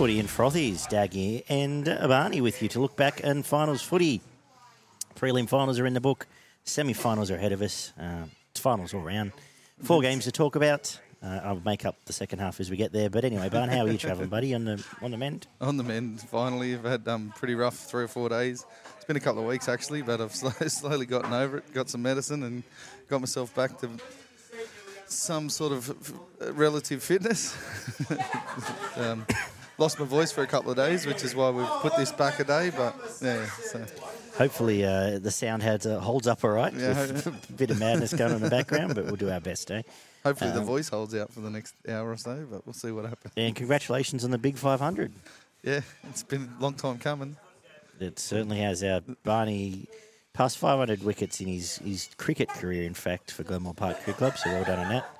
footy and frothies, Daggy and Barney with you to look back and finals footy. Prelim finals are in the book. Semi finals are ahead of us. Uh, it's finals all round. Four games to talk about. Uh, I'll make up the second half as we get there. But anyway, Barn, how are you travelling, buddy, on the on the mend? On the mend, finally. I've had um, pretty rough three or four days. It's been a couple of weeks actually, but I've slowly, slowly gotten over it. Got some medicine and got myself back to some sort of relative fitness. um, lost my voice for a couple of days, which is why we've put this back a day. But yeah, so Hopefully, uh, the sound has, uh, holds up all right. Yeah. A bit of madness going on in the background, but we'll do our best, eh? hopefully the Um, voice holds out for the next hour or so. But we'll see what happens. And congratulations on the big 500. Yeah, it's been a long time coming. It certainly has. Our Barney passed 500 wickets in his, his cricket career, in fact, for Glenmore Park Cricket Club. So well done on that.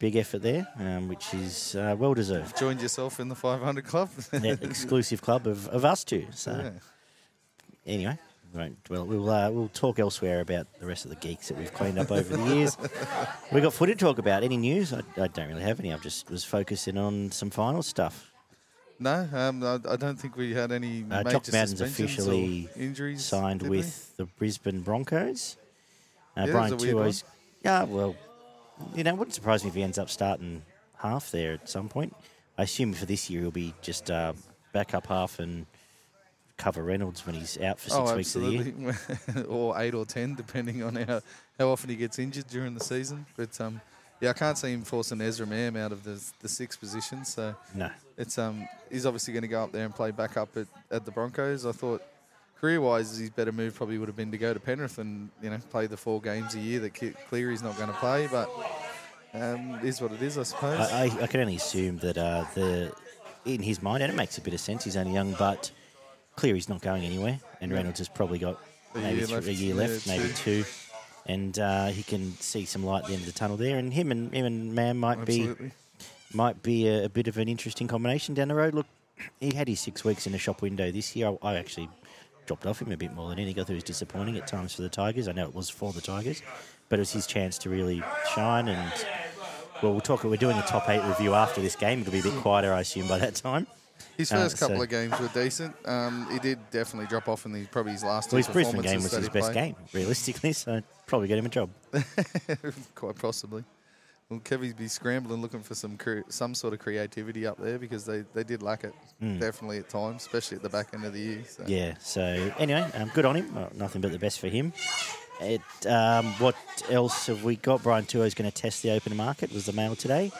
Big effort there, um, which is uh, well deserved. You've Joined yourself in the 500 club. That exclusive club of, of us two. So Yeah. anyway, right, well, we'll uh, we'll talk elsewhere about the rest of the geeks that we've cleaned up over the years. we got footy to talk about. Any news? I, I don't really have any. I just was focusing on some final stuff. No, um, I, I don't think we had any Uh, major Jock Madden's officially injuries. signed did we? with the Brisbane Broncos. Uh, Yeah, Brian it was a weird To'o's. Yeah, well, you know, it wouldn't surprise me if he ends up starting half there at some point. I assume for this year he'll be just uh, backup half and cover Reynolds when he's out for six Oh, weeks of the year. or eight or ten, depending on how, how often he gets injured during the season. But um, yeah, I can't see him forcing Ezra Mam out of the the sixth position. So No. it's um, he's obviously going to go up there and play backup at, at the Broncos. I thought career-wise, his better move probably would have been to go to Penrith and you know play the four games a year that Cleary's not going to play. But um, it is what it is, I suppose. I, I, I can only assume that uh, the in his mind, and it makes a bit of sense. He's only young, but Cleary's not going anywhere, and Reynolds has probably got A maybe year left, a year yeah, left, maybe two, and uh, he can see some light at the end of the tunnel there. And him and him and Mam might Absolutely. be might be a, a bit of an interesting combination down the road. Look, he had his six weeks in the shop window this year. I, I actually dropped off him a bit more than anything. I thought it was disappointing at times for the Tigers. I know it was for the Tigers, but it was his chance to really shine. And well, we'll talk. We're doing a top eight review after this game. It'll be a bit quieter, I assume, by that time. His Uh, first couple so- of games were decent. Um, he did definitely drop off in the probably his last two Well, his Brisbane game was his best played. game, realistically. So probably get him a job. Quite possibly. Well, Kevy's be scrambling looking for some cre- some sort of creativity up there because they, they did lack it definitely at times, especially at the back end of the year. So. Yeah. So anyway, um, good on him. Well, nothing but the best for him. It, um, what else have we got? Brian To'o is going to test the open market. Was the mail today?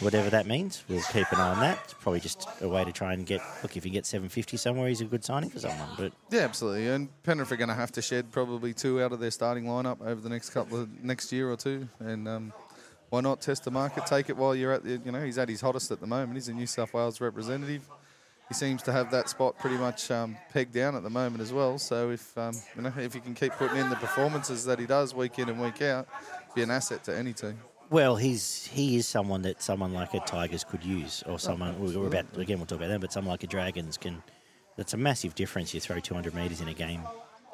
Whatever that means, we'll keep an eye on that. It's probably just a way to try and get. Look, if he gets 750 somewhere, he's a good signing for someone. But Yeah, absolutely. And Penrith are going to have to shed probably two out of their starting lineup over the next couple of next year or two. And um, why not test the market? Take it while you're at the. You know, he's at his hottest at the moment. He's a New South Wales representative. He seems to have that spot pretty much um, pegged down at the moment as well. So if um, you know if he can keep putting in the performances that he does week in and week out, be an asset to any team. well, he's he is someone that someone like a Tigers could use, or someone we- we're about again. We'll talk about them, but someone like a Dragons can. That's a massive difference. You throw 200 meters in a game.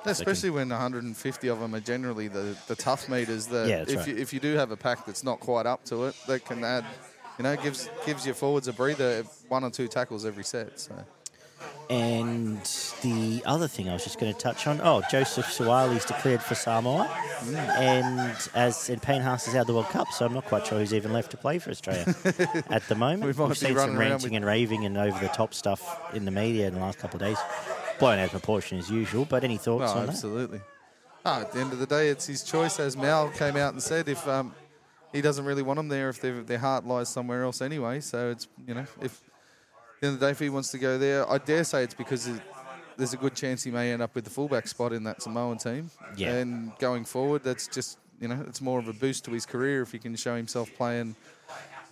Especially when 150 of them are generally the, the tough meters that Yeah, if, right. you, if you do have a pack that's not quite up to it, that can add, you know, gives gives your forwards a breather, one or two tackles every set. So And the other thing I was just going to touch on, oh, Joseph Suaalii's declared for Samoa, mm. and as and Payne Haas is out of the World Cup, so I'm not quite sure who's even left to play for Australia at the moment. We've be seen some ranting and raving and over the top stuff in the media in the last couple of days, blown out of proportion as usual. But any thoughts well, on that? absolutely. Ah, at the end of the day, it's his choice. As Mal came out and said, if um, he doesn't really want them there, if their their heart lies somewhere else anyway. So it's you know if at the end of the day, if he wants to go there, I dare say it's because it, there's a good chance he may end up with the fullback spot in that Samoan team. Yeah. And going forward, that's just you know it's more of a boost to his career if he can show himself playing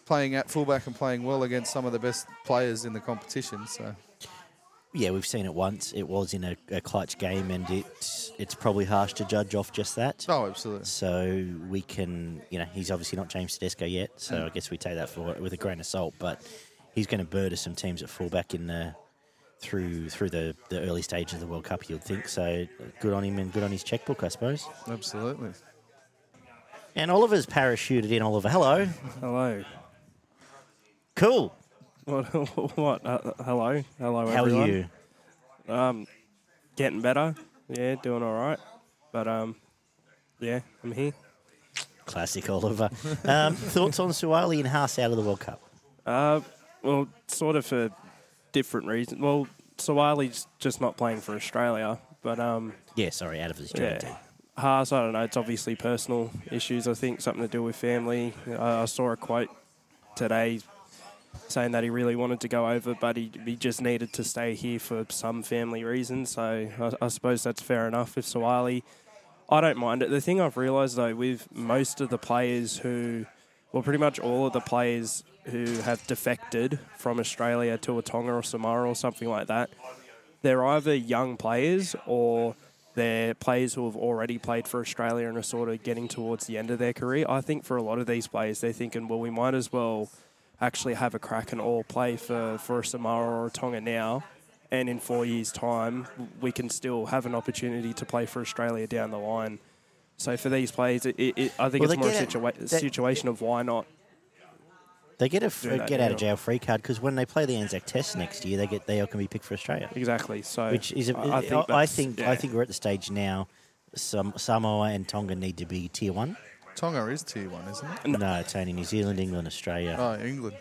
playing at fullback and playing well against some of the best players in the competition. So Yeah, we've seen it once. It was in a, a clutch game, and it's it's probably harsh to judge off just that. oh, absolutely. So we can, you know, he's obviously not James Tedesco yet, so Mm. I guess we take that for with a grain of salt. But he's going to burden some teams at fullback in the through through the, the early stages of the World Cup. You'd think so. Good on him and good on his checkbook, I suppose. Absolutely. And Oliver's parachuted in. Oliver, hello. Hello. Cool. What? what? Uh, hello, hello, everyone. How everyone. are you? Um, getting better. Yeah, doing all right. But um, yeah, I'm here. Classic Oliver. Um, thoughts on Suaalii and Haas out of the World Cup? Uh, well, sort of for different reasons. Well, Suaalii's just not playing for Australia, but um, Yeah, sorry, out of Australian yeah. team. Haas, I don't know. It's obviously personal issues. I think something to do with family. I, I saw a quote today saying that he really wanted to go over, but he, he just needed to stay here for some family reasons. So I, I suppose that's fair enough with Suaalii. I don't mind it. The thing I've realised though, with most of the players who, well, pretty much all of the players who have defected from Australia to a Tonga or Samoa or something like that, they're either young players or they're players who have already played for Australia and are sort of getting towards the end of their career. I think for a lot of these players, they're thinking, well, we might as well actually have a crack and all play for, for a Samoa or a Tonga now. And in four years' time, we can still have an opportunity to play for Australia down the line. So for these players, it, it, I think Well, it's more a situa- situation of why not. They get a get out of jail free card because when they play the Anzac Test next year, they get they all can be picked for Australia. Exactly. So Which is a, I, I think I think yeah. I think we're at the stage now. Some Samoa and Tonga need to be tier one. Tonga is tier one, isn't it? No. No, it's only New Zealand, England, Australia. Oh, England.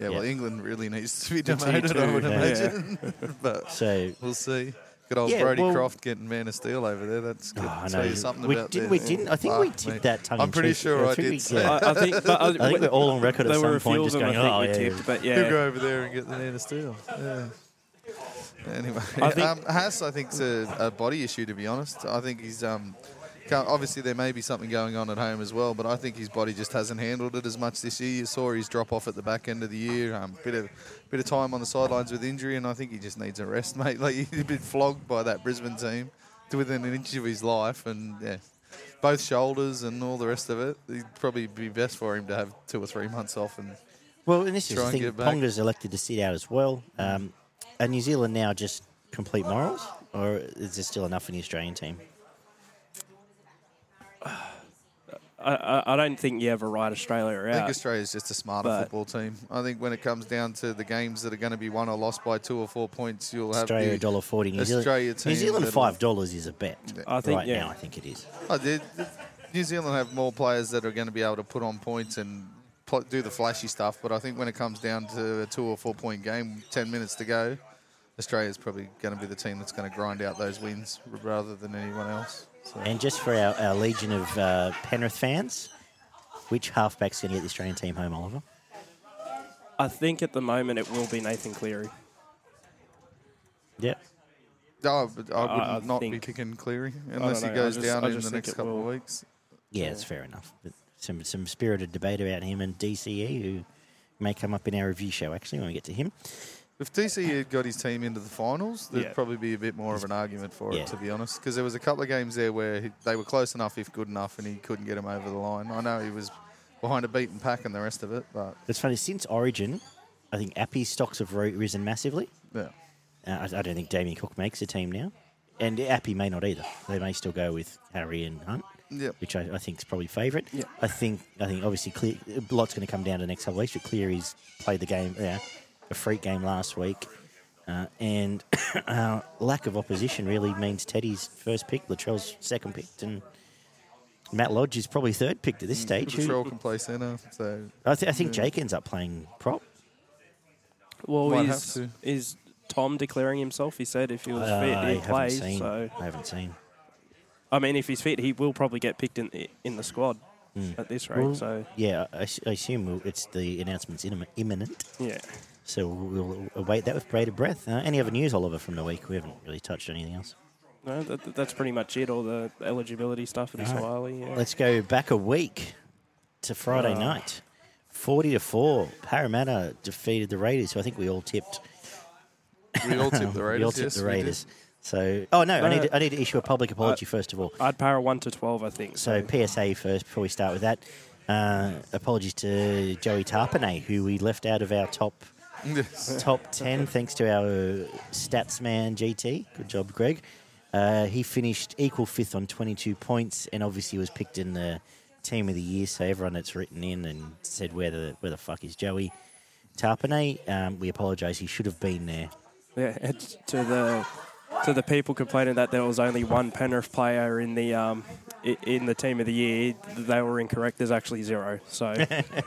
Yeah, well, Yeah. England really needs to be The tier demoted, I two, would yeah. imagine. but So we'll see. Good old Yeah, Brodie well- Croft getting Man of Steel over there. That's good. Oh, I Tell know. you something we about didn't. this. We didn't. I think we Fuck tipped me. that tongue. I'm in pretty cheek. sure I think did we- say yeah. I, I think, but I, I think we're all on record at there some were a point few of just them going, I think "Oh, we yeah, tipped, but He'll yeah, go over there and get the Man of Steel. Yeah. Anyway, I think- um, Haas, I think, is a, a body issue, to be honest. I think he's. Um, can't, obviously, there may be something going on at home as well, but I think his body just hasn't handled it as much this year. You saw his drop off at the back end of the year. Um, bit of bit of time on the sidelines with injury, and I think he just needs a rest, mate. Like he's been flogged by that Brisbane team to within an inch of his life, and yeah, both shoulders and all the rest of it. It'd probably be best for him to have two or three months off and Well, and this is the thing. Tonga's elected to sit out as well. Um, are New Zealand now just complete morals, or is there still enough in the Australian team? I, I, I don't think you ever write Australia around. I think. Australia's just a smarter But- football team. I think when it comes down to the games that are going to be won or lost by two or four points, you'll have Australia the, dollar forty. New Zealand. Australia New Zealand five dollars is a bet. I think right yeah. now, I think it is. Oh, the- the- New Zealand have more players that are going to be able to put on points and pl- do the flashy stuff. But I think when it comes down to a two or four point game, ten minutes to go, Australia's probably going to be the team that's going to grind out those wins rather than anyone else. So. And just for our, our legion of uh, Penrith fans, which halfback's going to get the Australian team home, Oliver? I think at the moment it will be Nathan Cleary. Yep. Oh, but I would I- I not be think- picking Cleary unless he goes just- down in the next couple will. of weeks. Yeah, it's fair enough. But some some spirited debate about him and DCE, who may come up in our review show actually when we get to him. If DC had got his team into the finals, there'd Yeah. probably be a bit more of an argument for Yeah. it, to be honest. Because there was a couple of games there where he, they were close enough, if good enough, and he couldn't get them over the line. I know he was behind a beaten pack and the rest of it, but It's funny since Origin, I think Appy's stocks have ro- risen massively. yeah. Uh, I, I don't think Damien Cook makes the team now, and Appy may not either. They may still go with Harry and Hunt, Yep. which I, I think is probably favourite. Yeah. I think I think obviously Clear, a lot's going to come down to the next couple of weeks. But Cleary's played the game, yeah, a freak game last week, uh, and uh, lack of opposition really means Teddy's first pick, Latrell's second pick, and Matt Lodge is probably third pick at this stage. who- Patrol can play centre, so I, th- I think Jake ends up playing prop. Well, Might have is, to. is Tom declaring himself? He said if he was Uh, fit, he'd haven't play. seen. So I haven't seen. I mean, if he's fit, he will probably get picked in in the squad at this rate. Well, so yeah, I assume it's the announcement's imminent, yeah, so we'll await that with bated breath. Uh, any other news, Oliver, from the week? We haven't really touched anything else. no, that, that's pretty much it. All the eligibility stuff for the All right. Suaalii. Yeah. Let's go back a week to Friday Ah. night. 40 to 4. Parramatta defeated the Raiders, who I think we all tipped. we all tipped the Raiders. we all tipped yes, the. Raiders. So, oh no, I need to, I need to issue a public apology first of all. I'd para one to twelve, I think. So PSA first before we start with that. Uh, apologies to Joey Tapine, who we left out of our top Yes. Top 10 thanks to our stats man GT. Good job, Greg. Uh, he finished equal fifth on 22 points and obviously was picked in the team of the year. So everyone that's written in and said, Where the, where the fuck is Joey? Tapine. Um, we apologise. He should have been there. Yeah, and to the to the people complaining that there was only one Penrith player in the um, in the team of the year, they were incorrect. There's actually zero. So,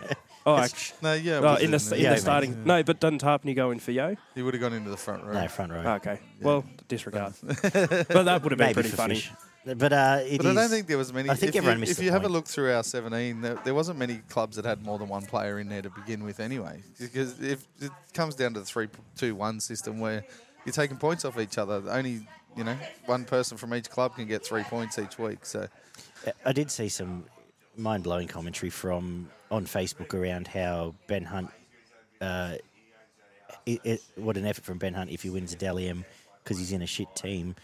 oh, actually, No, yeah. it oh, in the in in. Yeah, the mate. starting. No, but doesn't Tapine go in for Yeo? He would have gone into the front row. No, front row. Okay, well, disregard. but that would have been Maybe pretty funny. Fish. But uh, it But I don't think there was many. I think if everyone you, missed If the you have a look through our 17, there, there wasn't many clubs that had more than one player in there to begin with, anyway. Because if it comes down to the three-two-one system where you're taking points off each other, only you know one person from each club can get three points each week. So I did see some mind blowing commentary from on Facebook around how Ben Hunt. Uh, it, it, what an effort from Ben Hunt if he wins a Dally M because he's in a shit team.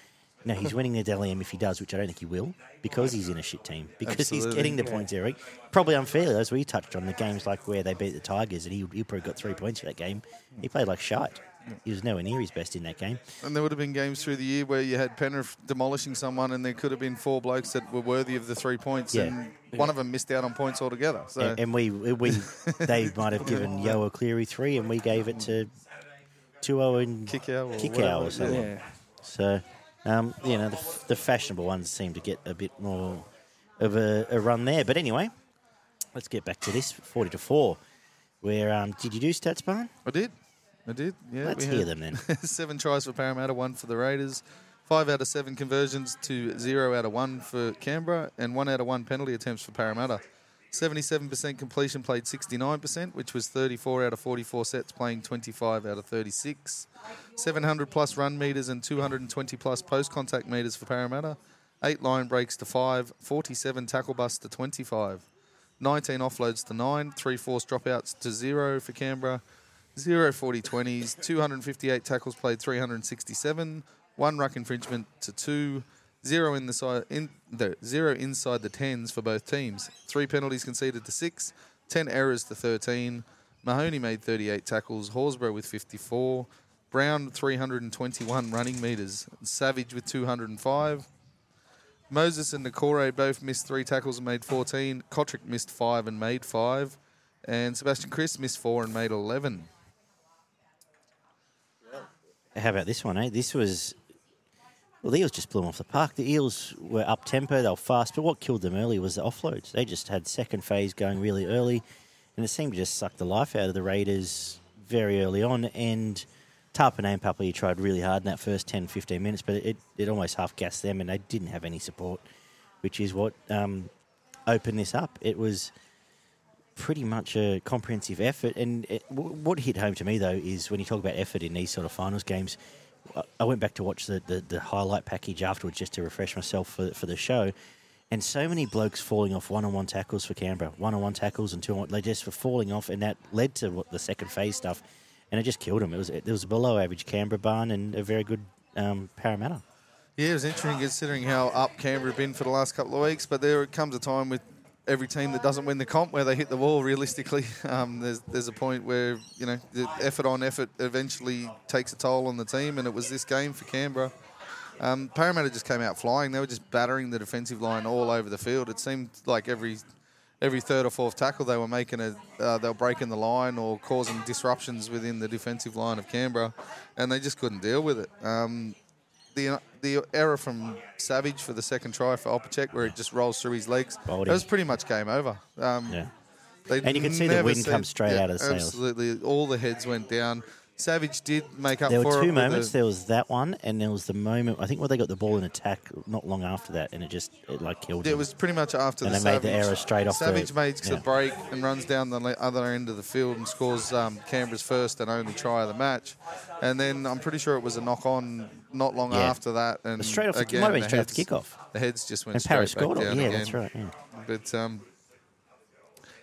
No, he's winning the Dally M if he does, which I don't think he will, because he's in a shit team. Because he's getting the Yeah. points, Eric. Probably unfairly, as we touched on the games like where they beat the Tigers, and he, he probably got three points for that game. He played like shite. He was nowhere near his best in that game. And there would have been games through the year where you had Penrith demolishing someone, and there could have been four blokes that were worthy of the three points, Yeah. and one of them missed out on points altogether. So And, and we, we they might have given Yeo Cleary three, and we gave it to To'o and Kikau, or Kikau or something. Yeah. So, um, you know, the, the fashionable ones seem to get a bit more of a, a run there. But anyway, let's get back to this 40 to 4. Where um, did you do stats, Barn? I did, I did. Yeah, Let's we hear them then. seven tries for Parramatta, one for the Raiders, five out of seven conversions to zero out of one for Canberra, and one out of one penalty attempts for Parramatta. 77% completion played 69%, which was 34 out of 44 sets playing 25 out of 36. 700 plus run meters and 220 plus post contact meters for Parramatta. Eight line breaks to five, 47 tackle busts to 25. 19 offloads to 9, 3 forced dropouts to 0 for Canberra, 0 40 20s, 258 tackles played 367, 1 ruck infringement to 2, 0 in the side in the 0 inside the 10s for both teams. 3 penalties conceded to 6, 10 errors to 13. Mahoney made 38 tackles, Horsburgh with 54, Brown 321 running meters, Savage with 205. Moses and Nakore both missed three tackles and made 14. Cotric missed five and made five. And Sebastian Kris missed four and made 11. How about this one, eh? This was. Well, the Eels just blew them off the park. The Eels were up tempo, they were fast, but what killed them early was the offloads. They just had second phase going really early, and it seemed to just suck the life out of the Raiders very early on. And Tapine and Papali'i tried really hard in that first 10, 15 minutes, but it, it almost half gassed them, and they didn't have any support, which is what um, opened this up. It was pretty much a comprehensive effort. And it, what hit home to me, though, is when you talk about effort in these sort of finals games, I- I went back to watch the, the, the highlight package afterwards just to refresh myself for, for the show. And so many blokes falling off one on one tackles for Canberra, one on one tackles and two on they just were falling off, and that led to what the second phase stuff, and it just killed them. It was it was a below average Canberra barn and a very good um, Parramatta. Yeah, it was interesting considering how up Canberra have been for the last couple of weeks. But there comes a time with every team that doesn't win the comp where they hit the wall. Realistically, um, there's there's a point where you know the effort on effort eventually takes a toll on the team, and it was this game for Canberra. Um, Parramatta just came out flying. They were just battering the defensive line all over the field. It seemed like every every third or fourth tackle they were making a uh, they were breaking the line or causing disruptions within the defensive line of Canberra, and they just couldn't deal with it. Um, the the error from Savage for the second try for Opacek, where it just rolls through his legs, that was pretty much game over. Um, Yeah. And you can see the wind come straight out of the sails. Absolutely, all the heads went down. Savage did make up There for were it. two a- moments. There was that one, and there was the moment. I think where they got the ball in attack not long after that, and it just it like killed It them. was pretty much after And the they made Savage. the error straight off the- Savage makes yeah. the break and runs down the other end of the field and scores um, Canberra's first and only try of the match. And then I'm pretty sure it was a knock on not long Yeah. after that. And straight off the- again, might have been the straight off the heads- kickoff. The heads just went and straight Paris back scored it. Yeah, again. that's right. Yeah. But um,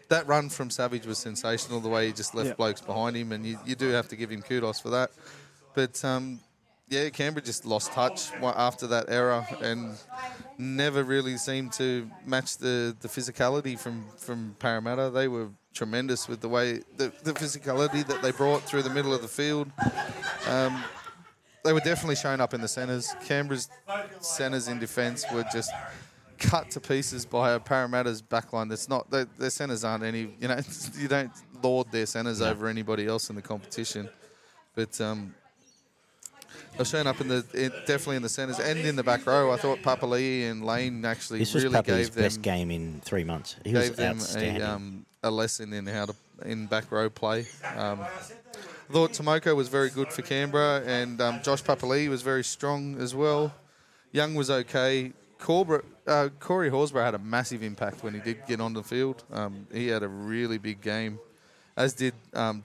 that run from Savage was sensational. The way he just left Yeah. blokes behind him, and you, you do have to give him kudos for that. But um, yeah, Canberra just lost touch after that error and never really seemed to match the, the physicality from, from Parramatta. They were tremendous with the way the, the physicality that they brought through the middle of the field. Um, they were definitely showing up in the centres. Canberra's centres in defence were just cut to pieces by a Parramatta's backline. That's not their, their centres aren't any. You know, you don't lord their centres over anybody else in the competition. But um, they've shown up in the in, definitely in the centres and in the back row. I thought Papali'i and Lane actually This was really gave them best game in three months. He was gave them a, um, a lesson in how to in back row play. Um, I thought Tomoko was very good for Canberra, and um, Josh Papali'i was very strong as well. Young was okay. Corbra, uh, Corey Horsburgh had a massive impact when he did get on the field. Um, he had a really big game, as did um.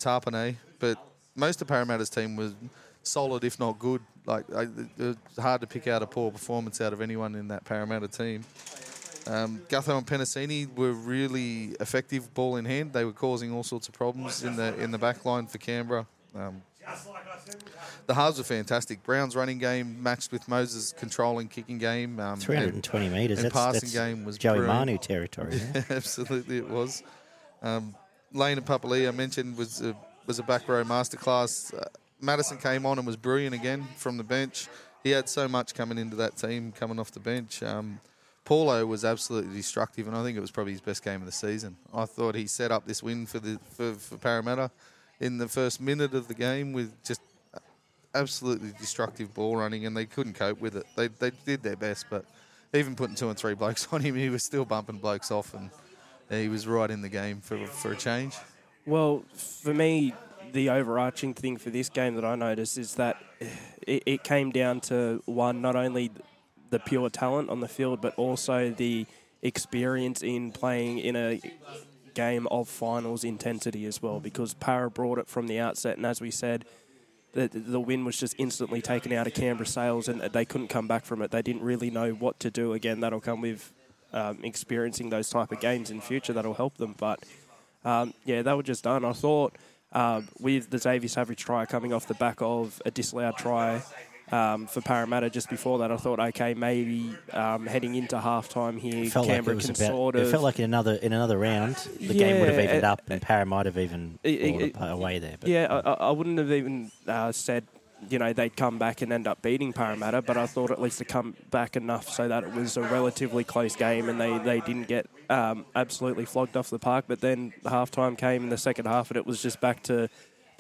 But most of Parramatta's team was solid, if not good. Like I, it was hard to pick out a poor performance out of anyone in that Parramatta team. Um, Gutho and Penisini were really effective ball in hand. They were causing all sorts of problems in the in the back line for Canberra. Um, the halves were fantastic. Brown's running game matched with Moses' controlling kicking game. Um, and- 320 metres. and That's, passing that's game was Joey brilliant. Manu territory. yeah. Absolutely, it was. Um, Lane and Papali'i, I mentioned, was a, was a back row masterclass. Uh, Matterson came on and was brilliant again from the bench. He had so much coming into that team, coming off the bench. Um, Paulo was absolutely destructive, and I think it was probably his best game of the season. I thought he set up this win for the for, for Parramatta in the first minute of the game with just absolutely destructive ball running, and they couldn't cope with it. They they did their best, but even putting two and three blokes on him, he was still bumping blokes off, and he was right in the game for for a change. Well, for me, the overarching thing for this game that I noticed is that it, it came down to one, not only the pure talent on the field, but also the experience in playing in a game of finals intensity as well. Because Para brought it from the outset, and as we said, the, the win was just instantly taken out of Canberra sails, and they couldn't come back from it. They didn't really know what to do. Again, that'll come with um, experiencing those type of games in future. That'll help them, but um, yeah, they were just done. I thought um, with the Xavier Savage try coming off the back of a disallowed try um, for Parramatta just before that, I thought, okay, maybe um, heading into halftime here, It felt like Canberra it can about. sort it felt like in another in another round, the game would have evened up, and Para might have even it- it- brought it- it away there. But yeah, I, I wouldn't have even uh, said, you know, they'd come back and end up beating Parramatta, but I thought at least to come back enough so that it was a relatively close game and they, they didn't get um, absolutely flogged off the park. But then the halftime came in the second half and it was just back to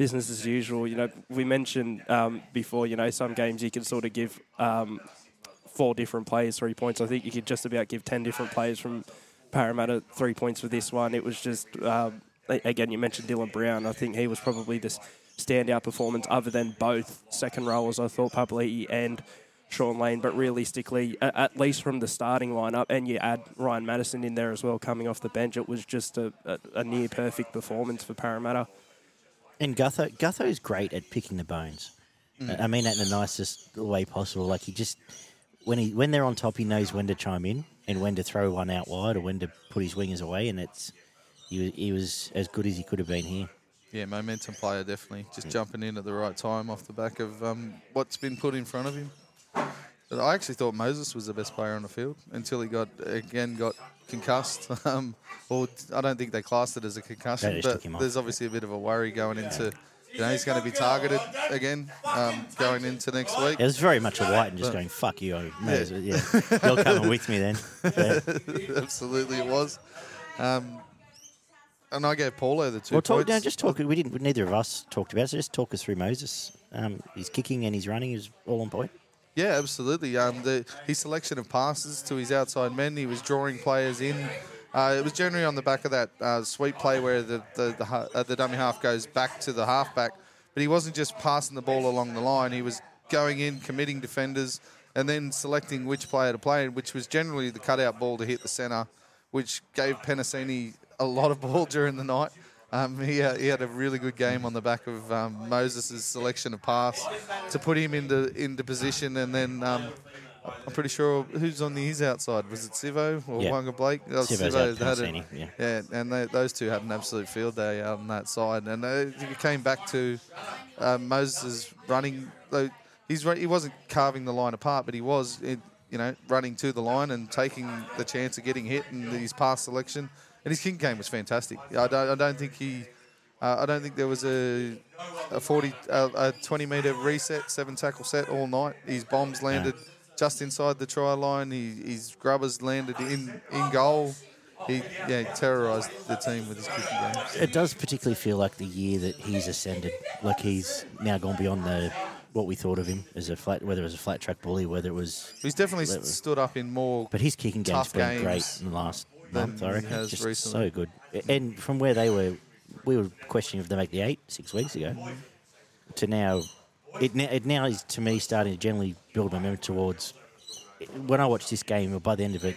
business as usual. You know, we mentioned um, before, you know, some games you can sort of give um, four different players three points. I think you could just about give 10 different players from Parramatta three points for this one. It was just, um, again, you mentioned Dylan Brown. I think he was probably the standout performance other than both second rowers, I thought, Papali'i and Shaun Lane. But realistically, at least from the starting lineup, and you add Ryan Matterson in there as well coming off the bench, it was just a, a, a near perfect performance for Parramatta. And Gutho, Gutho's great at picking the bones. Mm. I mean that in the nicest way possible. Like he just when he when they're on top, he knows when to chime in and when to throw one out wide or when to put his wingers away. And it's he was, he was as good as he could have been here. Yeah, momentum player definitely. Just jumping in at the right time off the back of um, what's been put in front of him. But I actually thought Moses was the best player on the field until he got again got concussed. Um, or I don't think they classed it as a concussion, but took him off. there's obviously a bit of a worry going into. You know, he's going to be targeted again um, going into next week. It was very much a white and just going fuck you. I may as well- yeah. You're coming with me then. Yeah. Absolutely, it was. Um, and I gave Paulo the two Well, talk, points. no, just talk. We didn't. Neither of us talked about it. So just talk us through Moses. Um, his kicking and he's running He's all on point. Yeah, absolutely. Um, the, his selection of passes to his outside men, he was drawing players in. Uh, it was generally on the back of that uh, sweep play where the the, the, uh, the dummy half goes back to the halfback, but he wasn't just passing the ball along the line. He was going in, committing defenders, and then selecting which player to play, which was generally the cutout ball to hit the centre, which gave Penisini a lot of ball during the night. Um, he, uh, he had a really good game on the back of um, Moses' selection of pass to put him into into position, and then um, I'm pretty sure who's on the his outside was it Sivo or Yeah. Waqa Blake? Oh, Sivo's Sivo had a- yeah. yeah, and they, those two had an absolute field day out on that side, and uh, it came back to uh, Moses running. Like, he's he wasn't carving the line apart, but he was, it, you know, running to the line and taking the chance of getting hit in his pass selection. And his king game was fantastic. I don't, I don't think he. Uh, I don't think there was a a 40, uh, a 20 metre reset, seven tackle set all night. His bombs landed just inside the try line. He, his grubbers landed in, in goal. he yeah terrorised the team with his kicking game. It does particularly feel like the year that he's ascended, like he's now gone beyond the what we thought of him as a flat, whether it was a flat track bully, whether it was. He's definitely stood up in more. But his kicking game's been great in the last than reckon has just recently. so good. And from where they were, we were questioning if they make the eight six weeks ago. To now, it now, it now is to me starting to generally build momentum towards. When I watch this game, or by the end of it,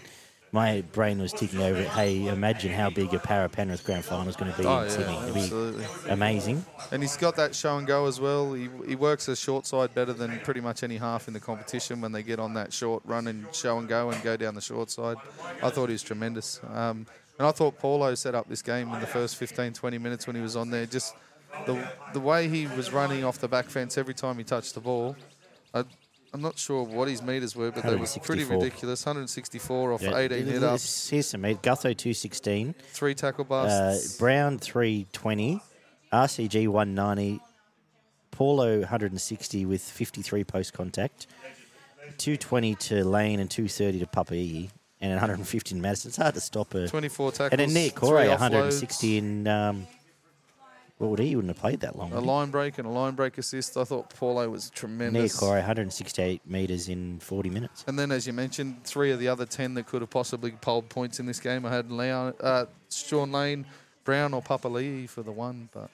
my brain was ticking over it. Hey, imagine how big a Para Penrith grand final is going to be Oh in yeah, Sydney. It'd be absolutely. amazing. And he's got that show and go as well. He, he works a short side better than pretty much any half in the competition when they get on that short run and show and go and go down the short side. I thought he was tremendous. Um, and I thought Paulo set up this game in the first 15, 20 minutes when he was on there. Just the, the way he was running off the back fence every time he touched the ball. I, I'm not sure what his meters were, but they were pretty ridiculous. 164 off Yeah, 18 hit ups, Here's some mate. Gutho two sixteen. three tackle Uh, busts. Brown 320, RCG 190, Paulo 160 with 53 post contact, 220 to Lane and 230 to Papai, and 150 in Matterson. It's hard to stop a. 24 tackles. And then Nick Corey offloads. 160 in. Um, what would he? He wouldn't have played that long. A line break and a line break assist. I thought Paulo was Nick tremendous. Corey 168 metres in 40 minutes. And then, as you mentioned, three of the other ten that could have possibly polled points in this game. I had Leon, uh, Shaun Lane, Brown, or Papali'i for the one, but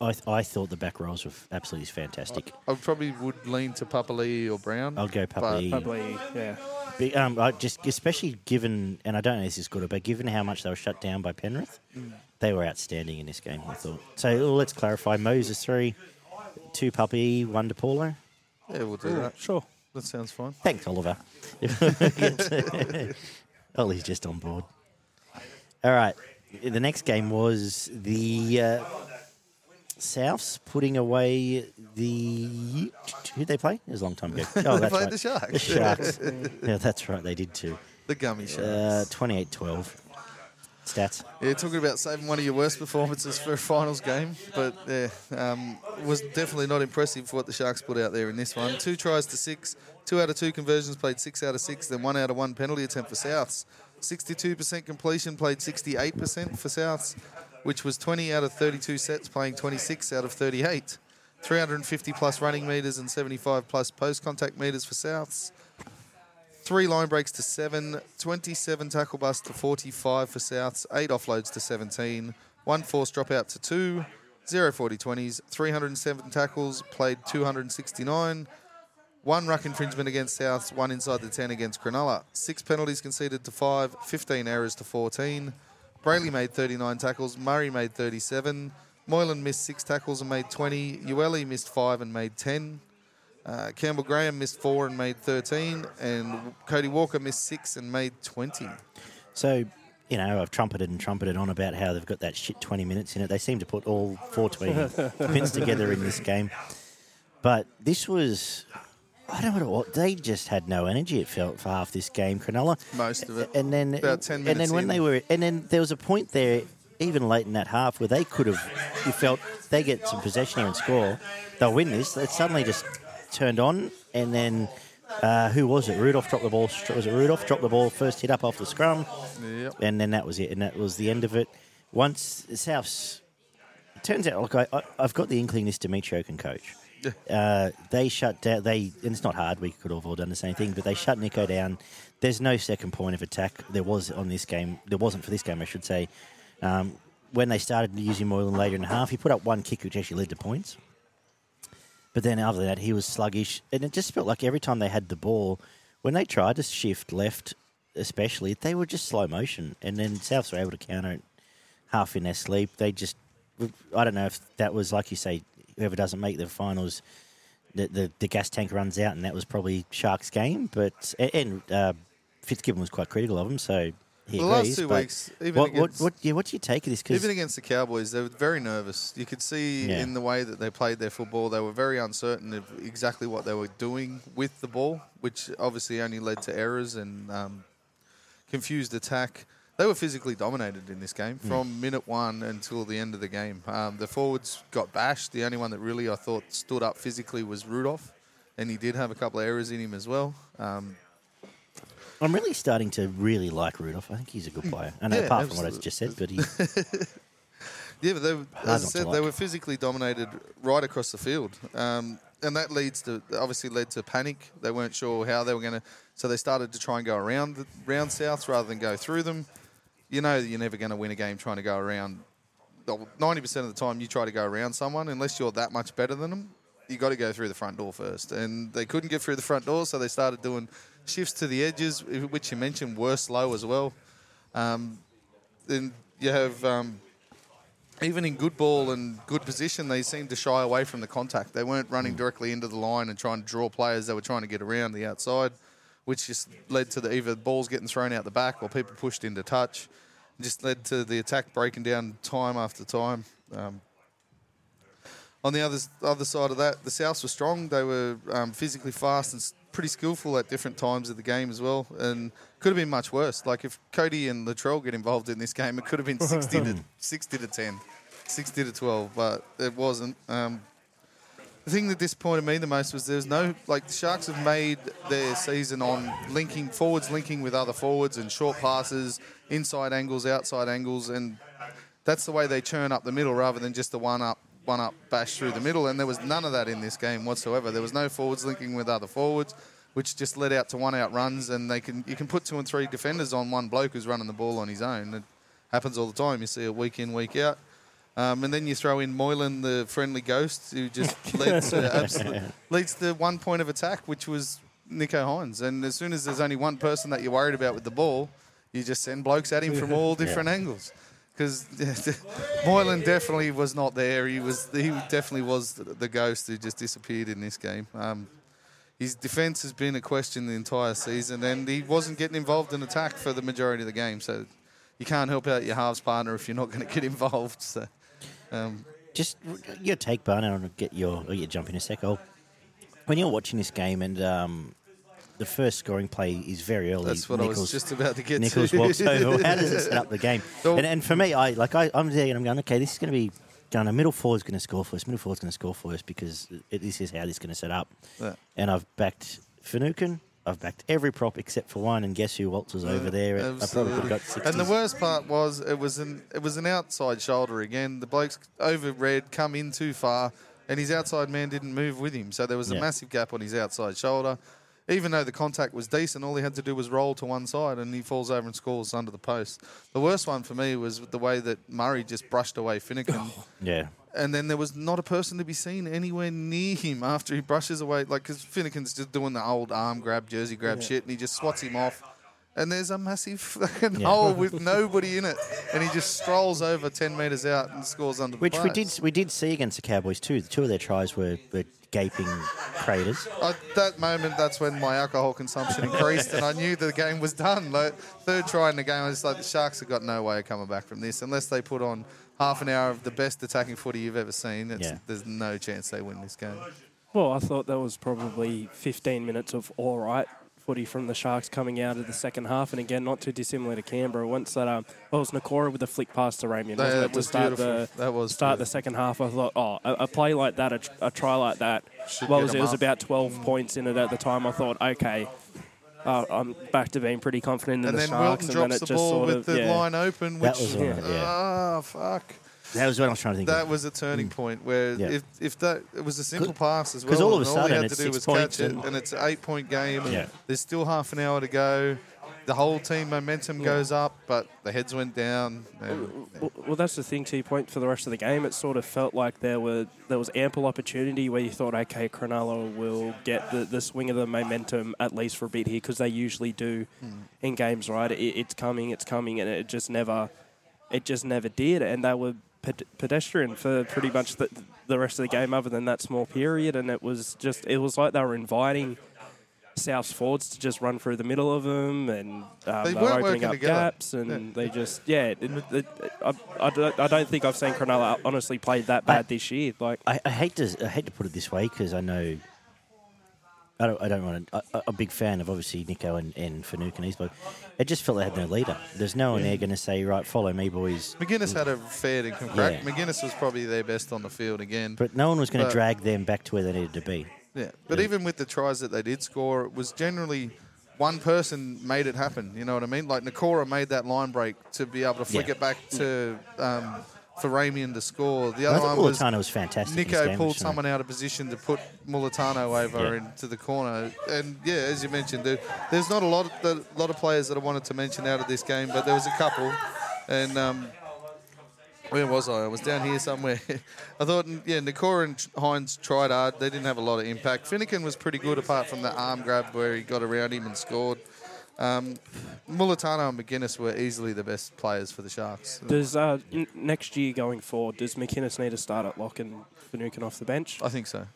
I, th- I thought the back rows were f- absolutely fantastic. I probably would lean to Papali'i or Brown. I'll go Papai. Probably, yeah. Be- Um, I just especially given, and I don't know if this is good, but given how much they were shut down by Penrith, they were outstanding in this game. I thought. So well, let's clarify: Moses three, two puppy, one to Paulo. Yeah, we'll do that. Sure. That sounds fine. Thanks, Oliver. Ollie's just on board. All right. The next game was the uh, Souths putting away the. Who'd they play? It was a long time ago. Oh, that's played right. the Sharks. The Sharks. yeah, that's right. They did too. The Gummy Sharks. Uh, 28 12. Stats. Yeah, talking about saving one of your worst performances for a finals game, but yeah, um, was definitely not impressive for what the Sharks put out there in this one. Two tries to six, two out of two conversions played six out of six, then one out of one penalty attempt for Souths. 62% completion played 68% for Souths, which was 20 out of 32 sets playing 26 out of 38. 350 plus running meters and 75 plus post contact meters for Souths. Three line breaks to seven, 27 tackle busts to 45 for Souths, eight offloads to 17, one forced dropout to two, zero 40 20s, 307 tackles, played 269, one ruck infringement against Souths, one inside the 10 against Cronulla, six penalties conceded to five, 15 errors to 14. Brailey made 39 tackles, Murray made 37, Moylan missed six tackles and made 20, Ueli missed five and made 10. Uh, Campbell Graham missed four and made 13, and Cody Walker missed six and made 20. So, you know, I've trumpeted and trumpeted on about how they've got that shit 20 minutes in it. They seem to put all 14 minutes together in this game. But this was, I don't know what, they just had no energy, it felt, for half this game, Cronulla. Most of it. And then, About 10 minutes. and then when in. they were, and then there was a point there, even late in that half, where they could have, you felt they get some possession here and score, they'll win this. It suddenly just turned on, and then uh, who was it? Rudolf dropped the ball. Was it Rudolf dropped the ball first hit up off the scrum? Yep. and then that was it, and that was the end of it. Once Souths, it turns out, look, I, I've got the inkling this Demetriou can coach. Uh, they shut down. They and it's not hard. We could have all done the same thing, but they shut Nicho down. There's no second point of attack. There was on this game. There wasn't for this game, I should say. Um, when they started using Moylan later in the half, he put up one kick which actually led to points. But then other than that, he was sluggish, and it just felt like every time they had the ball, when they tried to shift left, especially, they were just slow motion, and then Souths were able to counter it half in their sleep. They just, I don't know if that was like you say, whoever doesn't make the finals, the the, the gas tank runs out, and that was probably Sharks' game. But and uh, Fitzgibbon was quite critical of them, so he The agrees. last two weeks, even what, against, what, yeah, what you take of this? 'Cause even against the Cowboys, they were very nervous. You could see Yeah. in the way that they played their football, they were very uncertain of exactly what they were doing with the ball, which obviously only led to errors and um, confused attack. They were physically dominated in this game Hmm. from minute one until the end of the game. Um, the forwards got bashed. The only one that really I thought stood up physically was Rudolf, and he did have a couple of errors in him as well. Um, I'm really starting to really like Rudolf. I think he's a good player. And Yeah, apart from what I absolutely. just said, but he, Yeah, but they, were- as I not to said, they like. were physically dominated right across the field, um, and that leads to obviously led to panic. They weren't sure how they were going to, so they started to try and go around the round Souths rather than go through them. You know, that you're never going to win a game trying to go around. Ninety percent of the time, you try to go around someone unless you're that much better than them. You got to go through the front door first, and they couldn't get through the front door, so they started doing shifts to the edges, which you mentioned were slow as well. Um, then you have um, even in good ball and good position, they seemed to shy away from the contact. They weren't running directly into the line and trying to draw players. They were trying to get around the outside, which just led to the, either balls getting thrown out the back or people pushed into touch. It just led to the attack breaking down time after time. Um, on the other other side of that, the Souths were strong. They were um, physically fast and pretty skillful at different times of the game as well, and could have been much worse. Like if Cody and Latrell get involved in this game, it could have been sixty to sixty to 10, 60 to twelve, but it wasn't. Um, the thing that disappointed me the most was there's no like the Sharks have made their season on linking forwards, linking with other forwards, and short passes, inside angles, outside angles, and that's the way they churn up the middle rather than just the one up one up bash through the middle and there was none of that in this game whatsoever. There was no forwards linking with other forwards which just led out to one out runs and they can you can put two and three defenders on one bloke who's running the ball on his own. It happens all the time. You see it week in week out. Um, and then you throw in Moylan, the friendly ghost, who just leads to, absolute, leads to one point of attack, which was Nicho Hynes. And as soon as there's only one person that you're worried about with the ball, you just send blokes at him from all different angles. Because Moylan definitely was not there. He was he definitely was the, ghost who just disappeared in this game. Um, his defence has been a question the entire season, and he wasn't getting involved in attack for the majority of the game. So you can't help out your halves partner if you're not going to get involved. So um, just your take, Barney, and get your, I'll jump in a sec. Oh, when you're watching this game and um, the first scoring play is very early. that's what I was just about to get Nichols to. walks over. How does it set up the game? So- And, and for me, I like I, I'm there and I'm going, okay, this is going to be going. A middle four is going to score for us. Middle is going to score for us because it, this is how this is going to set up. Yeah. And I've backed Finucane. I've backed every prop except for one, and guess who Walters over there? I probably could got 60s. And the worst part was it was an it was an outside shoulder again. The blokes over red come in too far, and his outside man didn't move with him. So there was a Yeah. massive gap on his outside shoulder. Even though the contact was decent, all he had to do was roll to one side, and he falls over and scores under the post. The worst one for me was the way that Murray just brushed away Finucane. Oh, yeah. and then there was not a person to be seen anywhere near him after he brushes away. Like, because Finucane's just doing the old arm grab, jersey grab shit, and he just swats him off. And there's a massive fucking Yeah. hole with nobody in it, and he just strolls over ten meters out and scores under Which the we did we did see against the Cowboys too. Two of their tries were, were gaping craters. At that moment, that's when my alcohol consumption increased, and I knew the game was done. Like third try in the game, I was like, the Sharks have got no way of coming back from this unless they put on half an hour of the best attacking footy you've ever seen. It's, Yeah. There's no chance they win this game. Well, I thought that was probably 15 minutes of all right footy from the Sharks coming out of the second half, and again, not too dissimilar to Canberra. Once that, um, well, it was Nikora with a flick pass to Ramian, That wasn't to was start the. That was start the second half. I thought, oh, a, a play like that, a, a try like that. Should well, get it was, was about 12 points in it at the time. I thought, okay. Uh, I'm back to being pretty confident in and the then Sharks, Wilton and then drops it the just ball with of the yeah. line open, That which was one of yeah. ah fuck. That was what I was trying to think That of. was a turning mm. point where Yeah. if, if that it was a simple pass as well, 'cause all of a and sudden he had it's to do six was points catch it, and- and it's an eight point game. And Yeah. There's still half an hour to go. The whole team momentum goes up, but the heads went down. And, Well, well, that's the thing. To your point, for the rest of the game, it sort of felt like there were there was ample opportunity where you thought, okay, Cronulla will get the, the swing of the momentum at least for a bit here because they usually do mm. in games, right? It, it's coming, it's coming, and it just never, it just never did, and they were ped- pedestrian for pretty much the, the rest of the game, other than that small period, and it was just it was like they were inviting. South's forwards to just run through the middle of them, and um, They they, were opening up together. gaps, and they just yeah. It, it, I, I, don't, I don't think I've seen Cronulla honestly played that bad this year. Like I, I hate to I hate to put it this way because I know I don't I don't want to. I, I'm a big fan of obviously Nicho and and Fanuc and but it just felt they had no leader. There's no one there going to say right, follow me, boys. McInnes had a fair income crack. Yeah. McInnes was probably their best on the field again. But no one was going to drag them back to where they needed to be. Yeah, but Yeah. even with the tries that they did score, it was generally one person made it happen. You know what I mean? Like Nikora made that line break to be able to flick Yeah. it back to um, for Ramien to score. The other one was Mulitalo was fantastic. Nicho game, pulled someone out of position to put Mulitalo over Yeah. into the corner. And yeah, as you mentioned, there, there's not a lot of the, lot of players that I wanted to mention out of this game, but there was a couple. And um, where was I? I was down here somewhere. I thought, yeah, Nikora and Hynes tried hard. They didn't have a lot of impact. Finucane was pretty good apart from the arm grab where he got around him and scored. Um, Mulitalo and McInnes were easily the best players for the Sharks. Does uh, n- next year going forward, does McInnes need to start at lock and Finucane off the bench? I think so.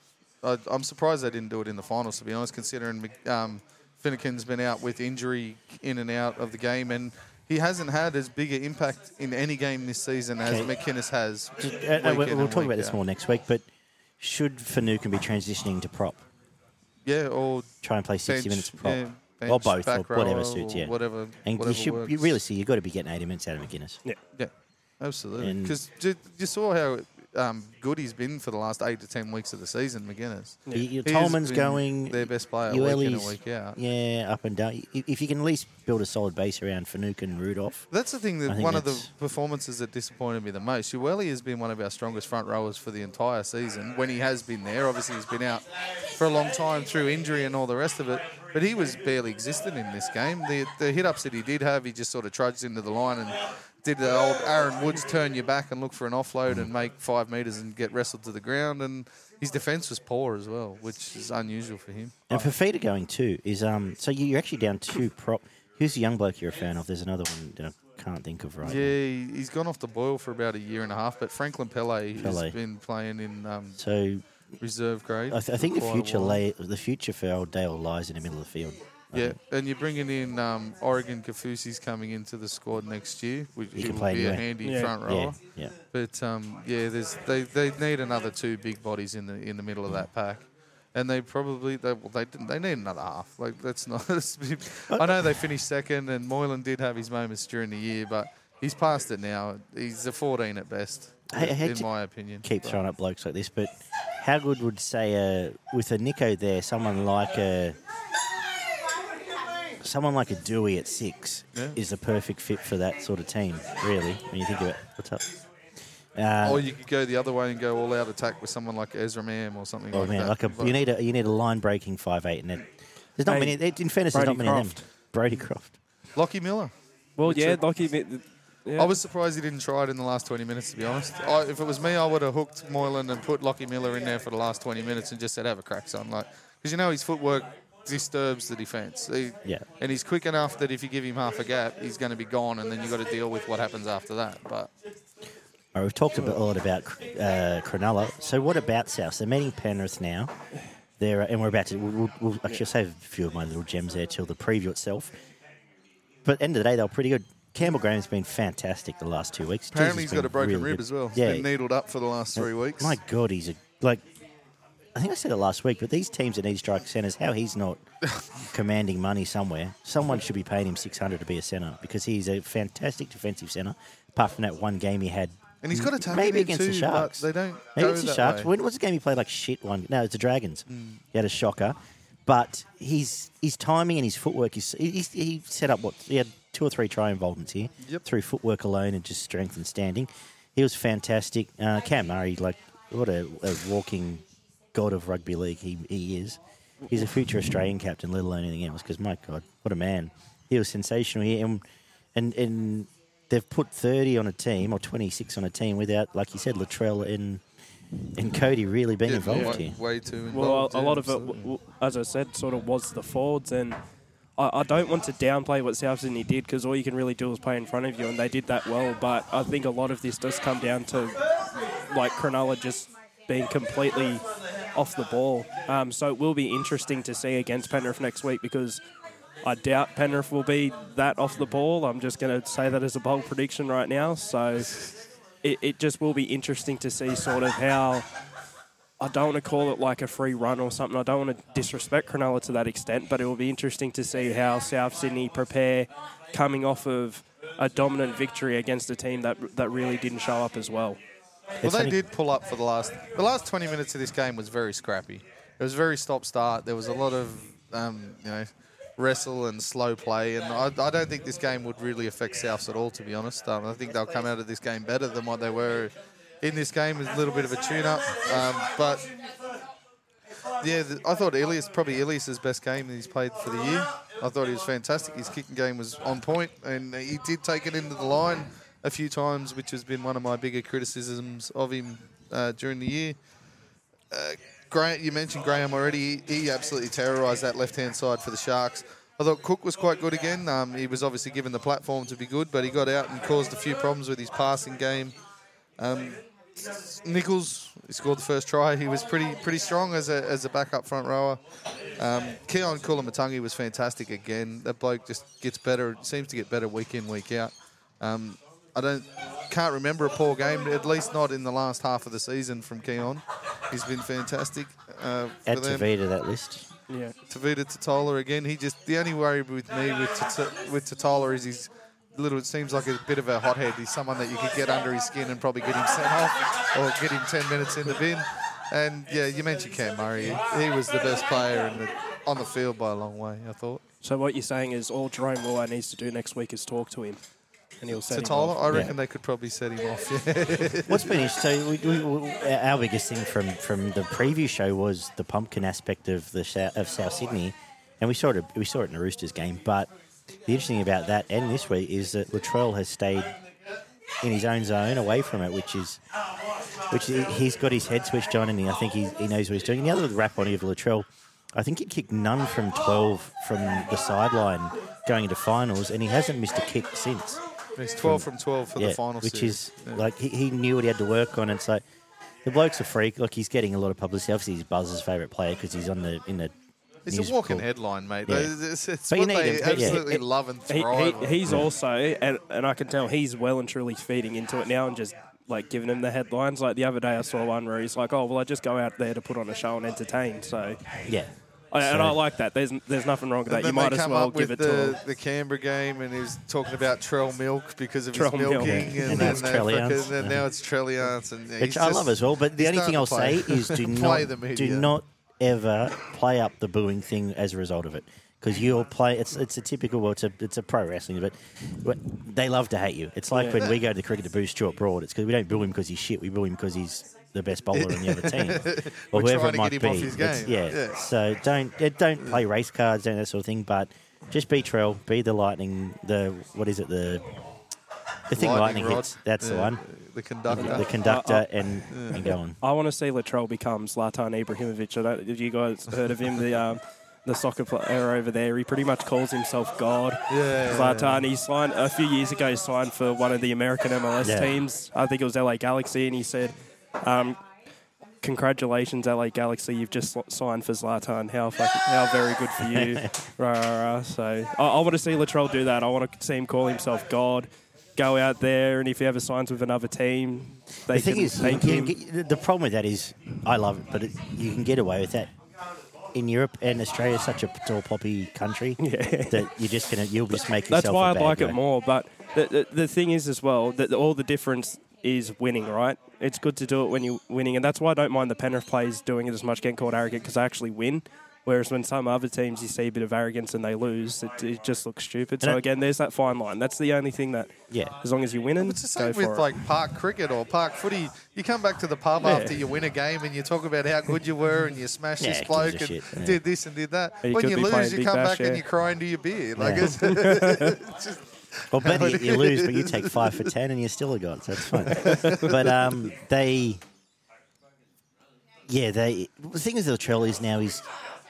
I, I'm surprised they didn't do it in the finals, to be honest, considering Mc- um, Finucane's been out with injury in and out of the game, and he hasn't had as big an impact in any game this season as Okay. McInnes has. Uh, uh, we'll we'll talk week about this more next week, but should Finucane be transitioning to prop? Yeah, or Try and play 60 bench, minutes of prop? yeah, or bench, both, or back whatever rower, suits, or yeah. Whatever, And whatever you should, works. you really see, you've got to be getting 80 minutes out of McInnes. Yeah. Yeah, absolutely. Because you saw how um, good he's been for the last eight to ten weeks of the season, McInnes. Y- your He has Tolman's been going. their best player week in and week out. Yeah, up and down. If you can at least build a solid base around Finucane and Rudolf, That's the thing that one of the performances that disappointed me the most. Uele has been one of our strongest front rowers for the entire season when he has been there. Obviously, he's been out for a long time through injury and all the rest of it, but he was barely existent in this game. The, the hit ups that he did have, he just sort of trudged into the line and did the old Aaron Woods turn you back and look for an offload and make five metres and get wrestled to the ground. And his defence was poor as well, which is unusual for him. and for Feeder going too is um. So you- you're actually down two prop. Who's the young bloke you're a fan of? There's another one that I can't think of right. Yeah, he- he's gone off the boil for about a year and a half, but Franklin Pele, Pele. has been playing in um. So reserve grade. I, th- I think the for quite a future lay, the future for old Dale lies in the middle of the field. Yeah, think. and you're bringing in um, Oregon Kaufusi's coming into the squad next year, which He he can will play be a handy Yeah. front rower. Yeah, yeah. But um, yeah, there's they, they need another two big bodies in the in the middle of that pack, and they probably they well, they didn't, they need another half. Like that's not. I know they finished second, and Moylan did have his moments during the year, but he's past it now. He's a 14 at best, Hey, I in my opinion. Keep But- throwing up blokes like this, but how good would say uh, with a Nicho there, someone like a someone like a Dewey at six Yeah. is the perfect fit for that sort of team. Really, when you think about what's up. Uh, Or you could go the other way and go all out attack with someone like Ezra Mam or something oh like man, that. like a But- you need a you need a line breaking five eight, and it, there's not Hey, many in fairness. There's not many of Croft. them. Brodie Croft. Lockie Miller. Well, Which yeah, are- Lockie. Yeah. I was surprised he didn't try it in the last 20 minutes, to be honest. I, if it was me, I would have hooked Moylan and put Lockie Miller in there for the last 20 minutes and just said, have a crack, son. Like, Because you know his footwork disturbs the defence. He- Yeah. And he's quick enough that if you give him half a gap, he's going to be gone, and then you've got to deal with what happens after that. But All right, we've talked a, bit, a lot about uh, Cronulla. So what about South? They're meeting Penrith now. They're, and we're about to. We'll, we'll, we'll actually save a few of my little gems there till the preview itself. But end of the day, they were pretty good. Campbell Graham's been fantastic the last two weeks. apparently Jesus he's got a broken really rib good. as well. Yeah, He's been needled up for the last three uh, weeks. My God, he's a like. I think I said it last week, but these teams that need strike centres, how he's not commanding money somewhere. Someone should be paying him six hundred to be a centre because he's a fantastic defensive centre. Apart from that one game he had, And he's got a tackle maybe against too, the Sharks. they don't Maybe it's the Sharks. way. When was the game he played like shit one? No, it's the Dragons. Mm. He had a shocker, but his his timing and his footwork is he, he set up what he had two or three try involvements here Yep. through footwork alone and just strength and standing. He was fantastic. Uh, Cam Murray, like what a, a walking god of rugby league he, he is. He's a future Australian captain, let alone anything else. Because my God, what a man! He was sensational here, and and and they've put thirty on a team or twenty six on a team without, like you said, Latrell and and Cody really being Yeah, involved way, here. way too involved. Well, a, a lot of it, w- w- as I said, sort of was the forwards, and I, I don't want to downplay what South Sydney did because all you can really do is play in front of you, and they did that well. But I think a lot of this does come down to like Cronulla just being completely off the ball. Um, so it will be interesting to see against Penrith next week because. I doubt Penrith will be that off the ball. I'm just going to say that as a bold prediction right now. So it, it just will be interesting to see sort of how I don't want to call it like a free run or something. I don't want to disrespect Cronulla to that extent, but it will be interesting to see how South Sydney prepare coming off of a dominant victory against a team that that really didn't show up as well. Well, It's they funny- did pull up for the last the last 20 minutes of this game was very scrappy. It was very stop start. There was a lot of um, you know wrestle and slow play. And I, I don't think this game would really affect Souths at all, to be honest. Um, I think they'll come out of this game better than what they were in this game a little bit of a tune-up. Um, but yeah, the, I thought Ilias probably Ilias's best game that he's played for the year. I thought he was fantastic. His kicking game was on point, and he did take it into the line a few times, which has been one of my bigger criticisms of him uh, during the year. Uh, Graham, you mentioned Graham already. He, he absolutely terrorised that left-hand side for the Sharks. I thought Cook was quite good again. Um, he was obviously given the platform to be good, but he got out and caused a few problems with his passing game. Um, Nichols, he scored the first try. He was pretty pretty strong as a, as a backup front rower. Um, Keaon Koloamatangi was fantastic again. That bloke just gets better, seems to get better week in, week out. Um, I don't can't remember a poor game, at least not in the last half of the season from Keon. He's been fantastic. Uh, Add. Tavita that list. Yeah. Tevita Tatola again. He just the only worry with me with with Totola is he's little. It seems like a bit of a hothead. He's someone that you could get under his skin and probably get him sent off or get him ten minutes in the bin. And yeah, you mentioned Cam Murray. He, he was the best player in the, on the field by a long way. I thought. So what you're saying is all Jerome Willow needs to do next week is talk to him, and he'll set him Tatola, off. I reckon Yeah. they could probably set him off. Yeah. What's been interesting? So we, we, we, our biggest thing from, from the preview show was the pumpkin aspect of the South, of South Sydney, and we saw it. We saw it in the Roosters game. But the interesting thing about that and this week is that Latrell has stayed in his own zone, away from it, which is which he- he's got his head switched on, and I think he, he knows what he's doing. And the other rap on you of Latrell, I think he kicked none from twelve from the sideline going into finals, and he hasn't missed a kick since He's 12 from 12 for the finals, which series. is Yeah. like he, he knew what he had to work on. And so the bloke's a freak. Look, he's getting a lot of publicity. Obviously, he's Buzz's favourite player because he's on the in the. It's a walking report. headline, mate. Yeah. It's, it's what they him, absolutely It- love and thrive he, on. he's also, and, and I can tell he's well and truly feeding into it now and just like giving him the headlines. Like the other day, I saw one where he's like, "Oh, well, I just go out there to put on a show and entertain." So, Yeah, I, and I like that. There's there's nothing wrong with that. You might as come well up give with it to the, him. the Canberra game, and he's talking about Trell milk because of Trell his milking, Yeah. and, And now then it's they Trelliance. and now it's Trelliance, and which I just- love as well. But the only thing I'll say is do not do not ever play up the booing thing as a result of it. Because you'll play, it's it's a typical, well, it's a it's a pro wrestling, but, but they love to hate you. It's like Yeah. when we go to the cricket to boo Stuart Broad. It's because we don't boo him because he's shit. We boo him because he's the best bowler in the other team, or whoever it might be. him off his It's- game. yeah. Yeah. So don't don't play race cards, don't that sort of thing. But just be Trell, be the lightning. The what is it? The the thing lightning, rod. hits. That's the one. The conductor. The conductor Uh, and and go on. I want to see Latrell become Zlatan Ibrahimovic. I don't, have you guys heard of him? The um, the soccer player over there. He pretty much calls himself God. Yeah. Zlatan. He signed a few years ago. He signed for one of the American MLS Yeah. teams. I think it was LA Galaxy, and he said. Um, Congratulations, LA Galaxy! You've just signed for Zlatan. How fucking, how very good for you. rah, rah, rah. So I, I want to see Latrell do that. I want to see him call himself God. Go out there, and if he ever signs with another team, they the thing can is, can him. get, the problem with that is, I love it, but it, you can get away with that in Europe and Australia. is Such a tall poppy country Yeah. that you're just gonna you'll just make yourself. That's why I like guy. it more. But the, the, the thing is, as well, that all the difference is winning, right? It's good to do it when you're winning, and that's why I don't mind the Penrith players doing it as much, getting called arrogant, because they actually win. Whereas when some other teams you see a bit of arrogance and they lose, it, it just looks stupid. So it- again, there's that fine line. That's the only thing that, Yeah. as long as you're winning, It's the go same for with it. like park cricket or park footy. You come back to the pub Yeah. after you win a game and you talk about how good you were and you smashed Yeah, this who bloke gives a and shit, yeah. did this and did that. You when could you be lose, playing you Big come Bash, back and you cry into your beer. Like Yeah. it's, it's just, Well, better yet, you lose, but you take five for ten, and you're still a god, so it's fine. but um, they, yeah, they. The thing with Latrell is now he's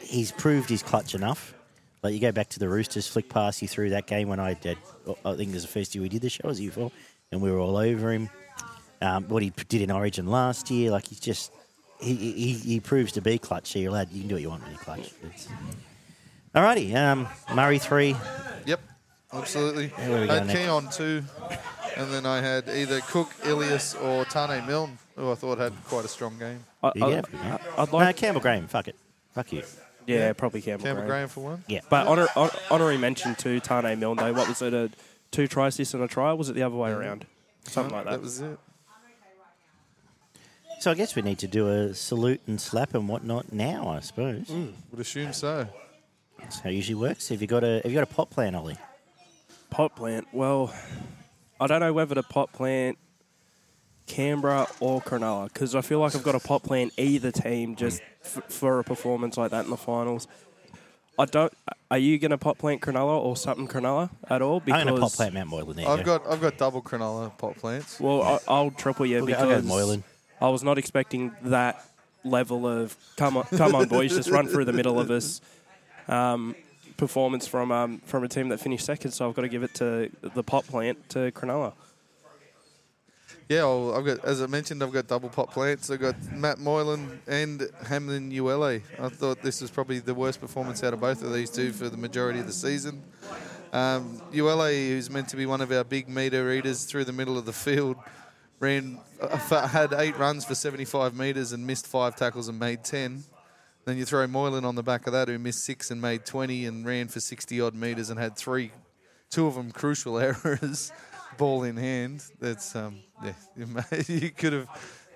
he's proved he's clutch enough. Like you go back to the Roosters flick pass he threw that game when I did. I think it was the first year we did the show as you for, and we were all over him. Um, what he did in Origin last year, like he's just he he, he proves to be clutch. So you're allowed, you can do what you want when you're clutch. It's, alrighty, um, Murray three. yep, absolutely. Where are we I had going next? Keaon two, and then I had either Cook, Ilias, or Taane Milne, who I thought had quite a strong game. I, You I, have, yeah. I'd No, like, Campbell Graham. Fuck it. Fuck you. Yeah, probably Campbell. Campbell Graham. Graham for one. Yeah. But honor, hon- honorary mention to Taane Milne. though. What was it? A two tries this and a try? Was it the other way mm-hmm. around? Something like that. That was it. So I guess we need to do a salute and slap and whatnot now, I suppose. Mm, would assume so. That's how it usually works. Have you got a Have you got a pot plan, Ollie? Pot plant. Well, I don't know whether to pot plant Canberra or Cronulla because I feel like I've got a pot plant either team just f- for a performance like that in the finals. I don't. Are you going to pot plant Cronulla or something Cronulla at all? I'm going to pot plant Matt Moylan there. I've go. got I've got double Cronulla pot plants. Well, I, I'll triple you We'll go- I'll go because Moylan. I was not expecting that level of come on, come on, boys, just run through the middle of us. Um, performance from um, from a team that finished second, so I've got to give it to the pot plant to Cronulla. Yeah, well, I've got as I mentioned, I've got double pot plants. I've got Matt Moylan and Hamlin Uele. I thought this was probably the worst performance out of both of these two for the majority of the season. Um, Uele, who's meant to be one of our big meter eaters through the middle of the field, ran uh, had eight runs for 75 meters and missed five tackles and made 10. Then you throw Moylan on the back of that, who missed six and made 20 and ran for 60 odd meters and had three, two of them crucial errors, ball in hand. That's um, yeah, you could have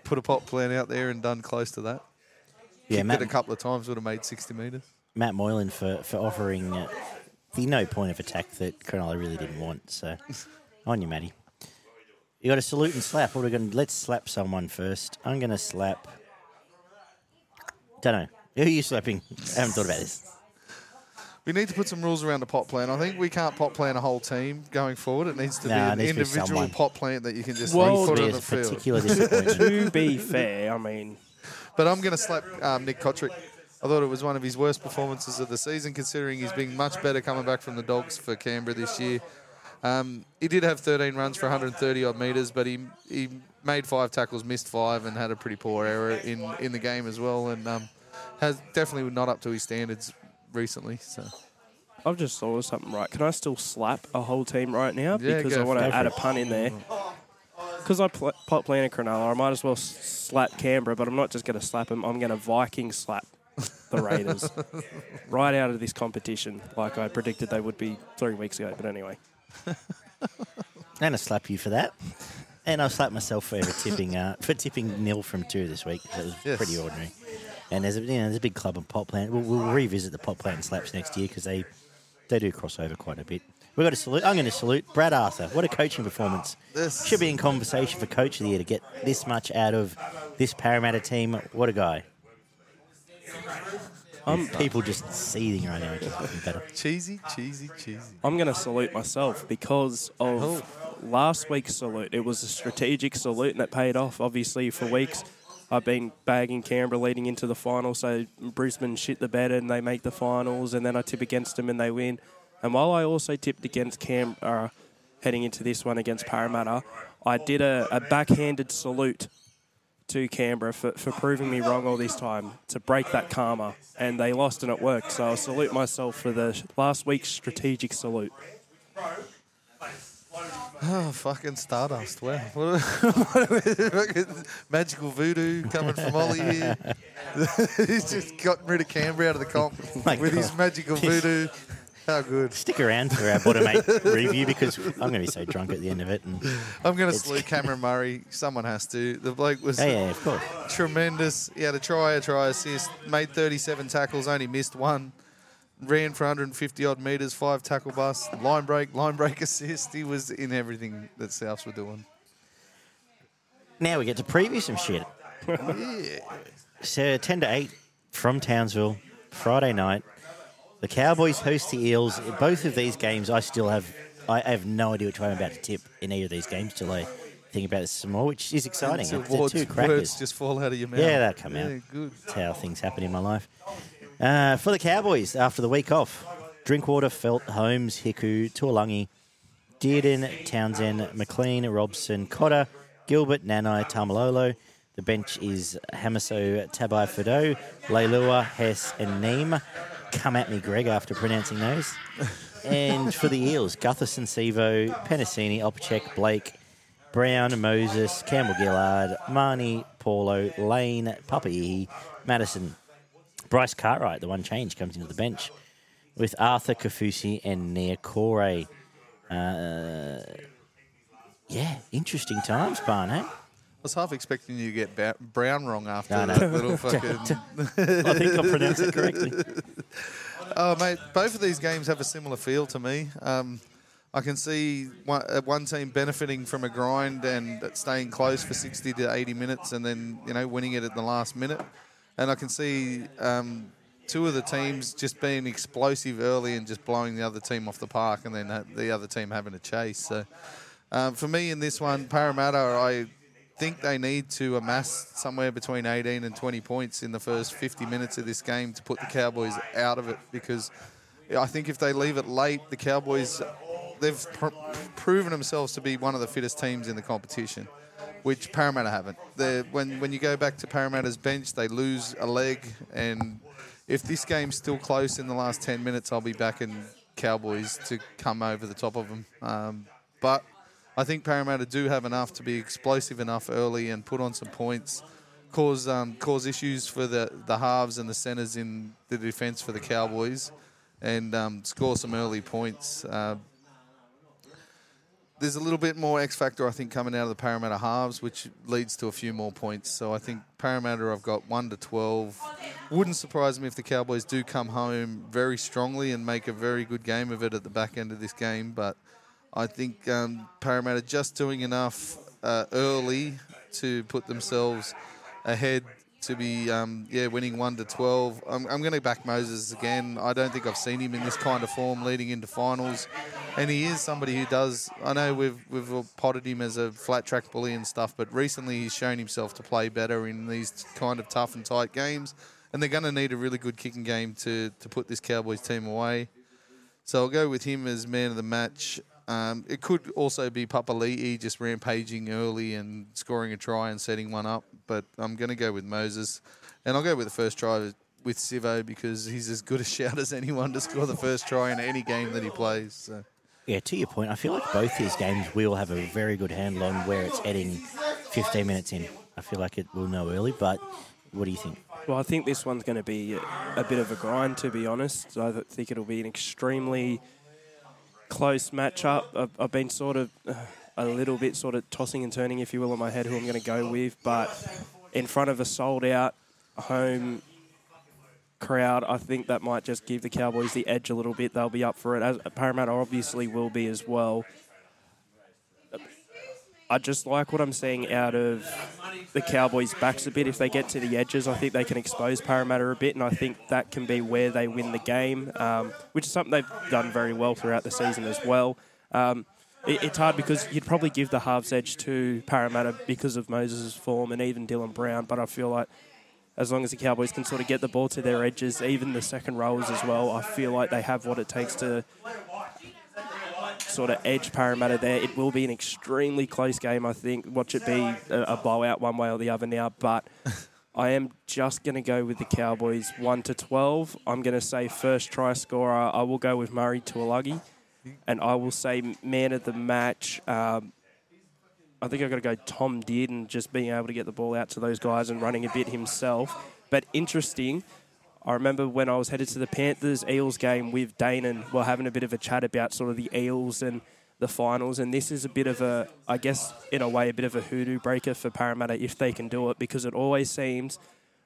put a pot plan out there and done close to that. Yeah, Kicked Matt, it a couple of times would have made 60 meters. Matt Moylan for, for offering uh, the no point of attack that Cronulla really didn't want. So, on you, Matty. You got to salute and slap. What are we going? Let's slap someone first. I'm going to slap. Don't know. Who are you slapping? I haven't thought about this. We need to put some rules around the pot plan. I think we can't pot plan a whole team going forward. It needs to Nah, be it an needs to be individual someone. pot plant that you can just Well, put on There's the field. particular disappointment. to be fair, I mean, But I'm going to slap um, Nick Cotric. I thought it was one of his worst performances of the season, considering he's been much better coming back from the Dogs for Canberra this year. Um, he did have 13 runs for 130 odd metres, but he he made five tackles, missed five, and had a pretty poor error in, in the game as well, and um, has definitely not up to his standards recently. So I've just thought of something right. Can I still slap a whole team right now? Yeah, because go I want to add a pun in there. Because I pl- pot a Cronulla, I might as well s- slap Canberra, but I'm not just going to slap them. I'm going to Viking slap the Raiders right out of this competition, like I predicted they would be three weeks ago. But anyway, And I'm going to slap you for that. And I'll slap myself for tipping uh, for tipping nil from two this week. That was Yes. pretty ordinary. And there's a, you know, there's a big club in pot plant. We'll, we'll revisit the pot plant slaps next year because they they do cross over quite a bit. We've got to salute. I'm going to salute Brad Arthur. What a coaching performance! This- Should be in conversation for coach of the year to get this much out of this Parramatta team. What a guy! I'm People just seething right now. It's just looking better. cheesy, cheesy, cheesy. I'm going to salute myself because of Oh. last week's salute. It was a strategic salute and it paid off. Obviously, for weeks, I've been bagging Canberra leading into the final. So Brisbane shit the bed and they make the finals, and then I tip against them and they win. And while I also tipped against Canberra heading into this one against Parramatta, I did a, a backhanded salute to Canberra for, for proving me wrong all this time to break that karma. And they lost and it worked. So I salute myself for the last week's strategic salute. Oh, fucking Stardust. Wow. What a- magical voodoo coming from Ollie here. He's just gotten rid of Canberra out of the comp oh My with his magical voodoo. How good. Stick around for our bottom eight review because I'm going to be so drunk at the end of it. And I'm going to salute Cameron Murray. Someone has to. The bloke was yeah, of course. tremendous. He had a try, a try assist, made 37 tackles, only missed one. Ran for 150 odd metres, five tackle bust, line break, line break assist. He was in everything that Souths were doing. Now we get to preview some shit. Yeah. So 10 to 8 from Townsville, Friday night. The Cowboys host the Eels. Both of these games, I still have, I have no idea which way I'm about to tip in either of these games till I think about this some more, which is exciting. Words, two words just fall out of your mouth. Yeah, that'll come yeah, out. good. That's how things happen in my life. Uh, for the Cowboys, after the week off, Drinkwater, Feldt, Holmes, Hiku, Taulagi, Dearden, Townsend, McLean, Robson, Cotter, Gilbert, Nanai, Taumalolo. The bench is Hamaso, Tabai Fido, Leilua, Hess, and Neame. Come at me, Greg, after pronouncing those. and for the Eels, Gutherson, Sivo, Penisini, Opacic, Blake, Brown, Moses, Campbell Gillard, Mahoney, Paulo, Lane, Papali'i, Matterson, Bryce Cartwright, the one change, comes into the bench with Arthur Kaufusi and Nia Corey. Uh, yeah, interesting times, Barn, eh? I was half expecting you to get ba- Brown wrong after No, no. that little fucking. I think I pronounced it correctly. Oh, mate, both of these games have a similar feel to me. Um, I can see one, uh, one team benefiting from a grind and staying close for 60 to 80 minutes and then, you know, winning it at the last minute. And I can see um, two of the teams just being explosive early and just blowing the other team off the park and then the other team having a chase. So um, for me in this one, Parramatta, I think they need to amass somewhere between 18 and 20 points in the first 50 minutes of this game to put the Cowboys out of it because I think if they leave it late, the Cowboys they've pr- proven themselves to be one of the fittest teams in the competition, which Parramatta haven't. They're, when when you go back to Parramatta's bench, they lose a leg, and if this game's still close in the last 10 minutes, I'll be backing Cowboys to come over the top of them. Um, but I think Parramatta do have enough to be explosive enough early and put on some points. Cause um, cause issues for the, the halves and the centres in the defence for the Cowboys, and um, score some early points. Uh, there's a little bit more X factor, I think, coming out of the Parramatta halves, which leads to a few more points. So I think Parramatta, I've got one to twelve. Wouldn't surprise me if the Cowboys do come home very strongly and make a very good game of it at the back end of this game. But I think um, Parramatta just doing enough uh, early to put themselves ahead to be um, yeah winning one to twelve. I'm, I'm going to back Moses again. I don't think I've seen him in this kind of form leading into finals, and he is somebody who does. I know we've we've potted him as a flat track bully and stuff, but recently he's shown himself to play better in these kind of tough and tight games, and they're going to need a really good kicking game to to put this Cowboys team away. So I'll go with him as man of the match. Um, it could also be Papali'i just rampaging early and scoring a try and setting one up, but I'm going to go with Moses. And I'll go with the first try with Sivo because he's as good a shout as anyone to score the first try in any game that he plays. So. Yeah, to your point, I feel like both these games will have a very good handle on where it's heading 15 minutes in. I feel like it will know early, but what do you think? Well, I think this one's going to be a bit of a grind, to be honest. I think it'll be an extremely close matchup. I've, I've been sort of uh, a little bit sort of tossing and turning, if you will, in my head who I'm going to go with. But in front of a sold out home crowd, I think that might just give the Cowboys the edge a little bit. They'll be up for it. As Parramatta obviously will be as well. I just like what I'm seeing out of the Cowboys' backs a bit. If they get to the edges, I think they can expose Parramatta a bit, and I think that can be where they win the game, um, which is something they've done very well throughout the season as well. Um, it, it's hard because you'd probably give the halves edge to Parramatta because of Moses' form and even Dylan Brown, but I feel like as long as the Cowboys can sort of get the ball to their edges, even the second rowers as well, I feel like they have what it takes to sort of edge Parramatta there. It will be an extremely close game, I think. Watch it be a, a blowout one way or the other now, but I am just going to go with the Cowboys 1 to 12. I'm going to say first try scorer. I will go with Murray Taulagi, and I will say man of the match. Um, I think I've got to go Tom Dearden, just being able to get the ball out to those guys and running a bit himself. But interesting, I remember when I was headed to the Panthers Eels game with Dane and we're having a bit of a chat about sort of the Eels and the finals. And this is a bit of a, I guess, in a way, a bit of a hoodoo breaker for Parramatta if they can do it because it always seems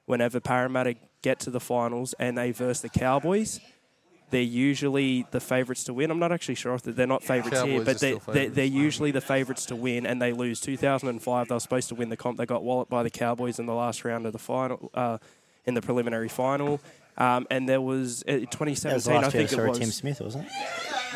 whenever Parramatta get to the finals and they verse the Cowboys, they're usually the favourites to win. I'm not actually sure if they're not favourites here, but they're, still they're, they're usually the favourites to win, and they lose. 2005, they were supposed to win the comp. They got walloped by the Cowboys in the last round of the final, uh, in the preliminary final. Um, and there was uh, That was 2017, last I think it was. Tim Smith, wasn't it?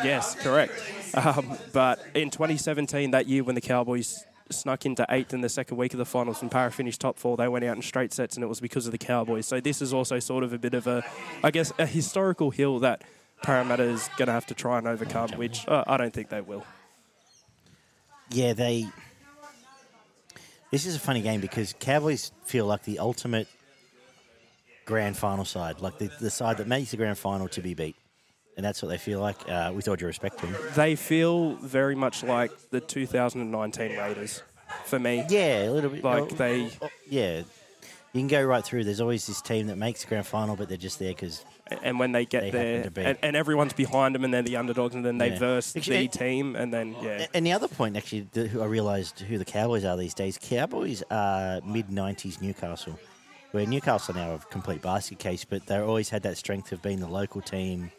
Yes, correct. Um, but in 2017, that year when the Cowboys snuck into eighth in the second week of the finals and Para finished top four, they went out in straight sets, and it was because of the Cowboys. So this is also sort of a bit of a, I guess, a historical hill that Parramatta is going to have to try and overcome, which uh, I don't think they will. Yeah, they. This is a funny game because Cowboys feel like the ultimate grand final side, like the, the side that makes the grand final to be beat. And that's what they feel like, uh, with all due respect to them. They feel very much like the 2019 Raiders for me. Yeah, a little bit. Like oh, they- oh, yeah. You can go right through. There's always this team that makes the grand final, but they're just there because And when they get They there, to be. and, and everyone's behind them, and they're the underdogs, and then they Yeah. verse Actually, the team, and then yeah, And the other point, actually, I realised who the Cowboys are these days. Cowboys are mid '90s Newcastle, where Newcastle now are a complete basket case, but they always had that strength of being the local team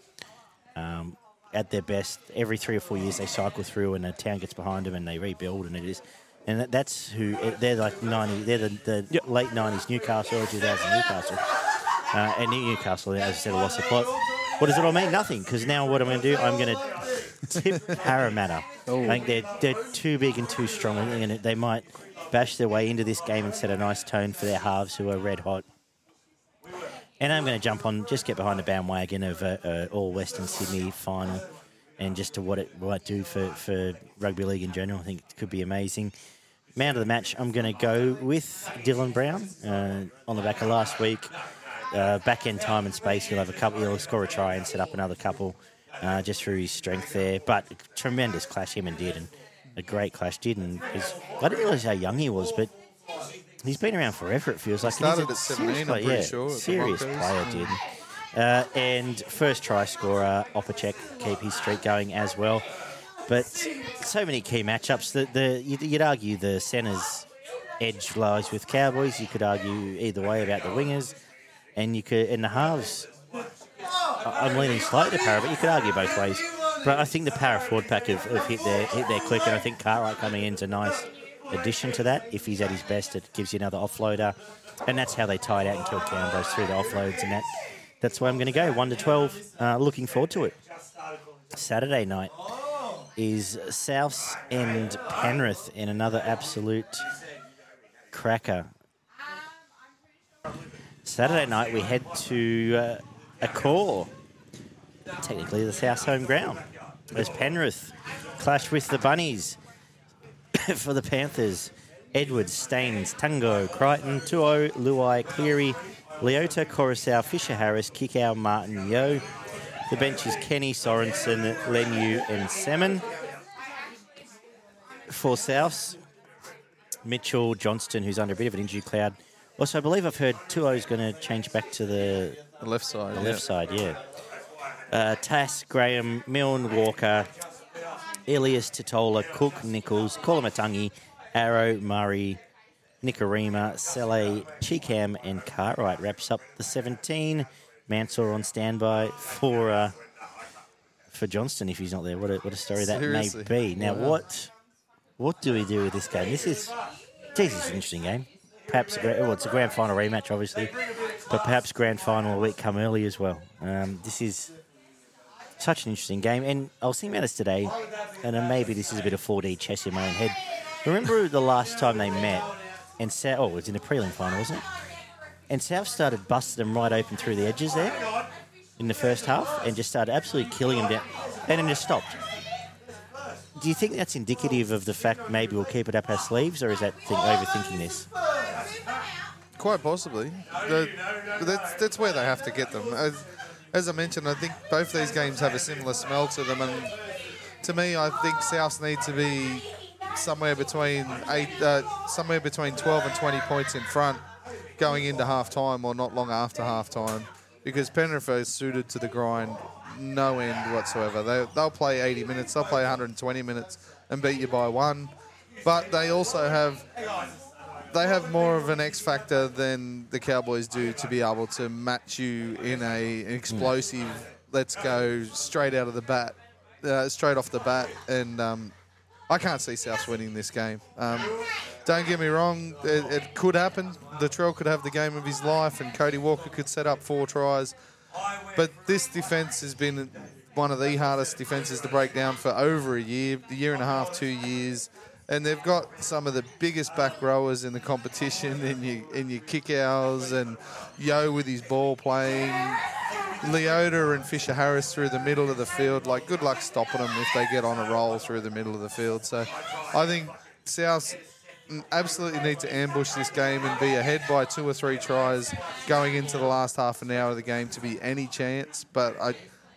um, at their best. Every three or four years, they cycle through, and a town gets behind them, and they rebuild, and it is. And that, that's who they're like ninety. They're the, the Yep. late nineties Newcastle, early two thousand Newcastle, uh, and Newcastle, as I said, lost the plot. What does it all mean? Nothing. Because now what I'm going to do, I'm going to tip Parramatta. I think they're they're too big and too strong, and they might bash their way into this game and set a nice tone for their halves who are red hot. And I'm going to jump on, just get behind the bandwagon of a all Western Sydney final, and just to what it might do for, for rugby league in general. I think it could be amazing. Man of the match, I'm going to go with Dylan Brown uh, on the back of last week. Uh, back end time and space, he'll have a couple. He'll score a try and set up another couple, uh, just through his strength there. But tremendous clash him and did, and a great clash did. And I didn't realise how young he was, but he's been around forever. It feels like And started he's a at serious 17, I'm player, pretty yeah, sure, Serious player, did. Uh, and first try scorer, Opacic, keep his streak going as well. But so many key matchups. The, the you'd, you'd argue the centres edge lies with Cowboys. You could argue either way about the wingers, and you could in the halves. I'm leaning slightly to Para, but you could argue both ways. But I think the Para forward pack have, have hit their hit their click, and I think Cartwright coming in is a nice addition to that. If he's at his best, it gives you another offloader, and that's how they tied out and killed Cowboys through the offloads, and that that's where I'm going to go one to twelve. Uh, looking forward to it. Saturday night is Souths and Penrith in another absolute cracker. Saturday night we head to uh, a core, technically the South's home ground, as Penrith clash with the Bunnies for the Panthers. Edwards, Staines, Tago, Crichton, To'o, Luai, Cleary, Leota, Koroisau, Fisher Harris, Kikau, Martin, Yeo. The bench is Kenny, Sorensen, Lenu, and Salmon. For Souths, Mitchell, Johnston, who's under a bit of an injury cloud. Also, I believe I've heard To'o's going to change back to the The left side. the yeah. left side, yeah. Uh, Tass, Graham, Milne, Walker, Ilias, Tatola, Cook, Nichols, Koloamatangi, Arrow, Murray, Nikorima, Sele, Cheekham, and Cartwright wraps up the 17. Mansour on standby for uh, for Johnston if he's not there. What a, what a story that Seriously. may be. Now, Wow. what what do we do with this game? This is, geez, this is an interesting game. Perhaps a well, it's a grand final rematch, obviously, but perhaps grand final a week come early as well. Um, this is such an interesting game, and I was thinking about this today, and maybe this is a bit of 4D chess in my own head. Remember the last time they met, and South, oh, it was in the prelim final, wasn't it? And South started busting them right open through the edges there in the first half, and just started absolutely killing them down, and then just stopped. Do you think that's indicative of the fact maybe we'll keep it up our sleeves, or is that think, overthinking this? Quite possibly. The- that's, that's where they have to get them. As I mentioned, I think both these games have a similar smell to them, and to me, I think Souths need to be somewhere between eight, uh, somewhere between 12 and 20 points in front going into half time or not long after half time, because Penrith is suited to the grind no end whatsoever. They, they'll play 80 minutes, they'll play 120 minutes and beat you by one, but they also have they have more of an X factor than the Cowboys do to be able to match you in a an explosive. Let's go straight out of the bat, uh, straight off the bat, and um, I can't see South winning this game. Um, don't get me wrong, it, it could happen. The Latrell could have the game of his life, and Cody Walker could set up four tries. But this defence has been one of the hardest defences to break down for over a year, a year and a half, two years. And they've got some of the biggest back rowers in the competition in your, in your kick outs and Yeo with his ball playing. Leota and Fisher Harris through the middle of the field. Like, good luck stopping them if they get on a roll through the middle of the field. So I think South absolutely need to ambush this game and be ahead by two or three tries going into the last half an hour of the game to be any chance. But I,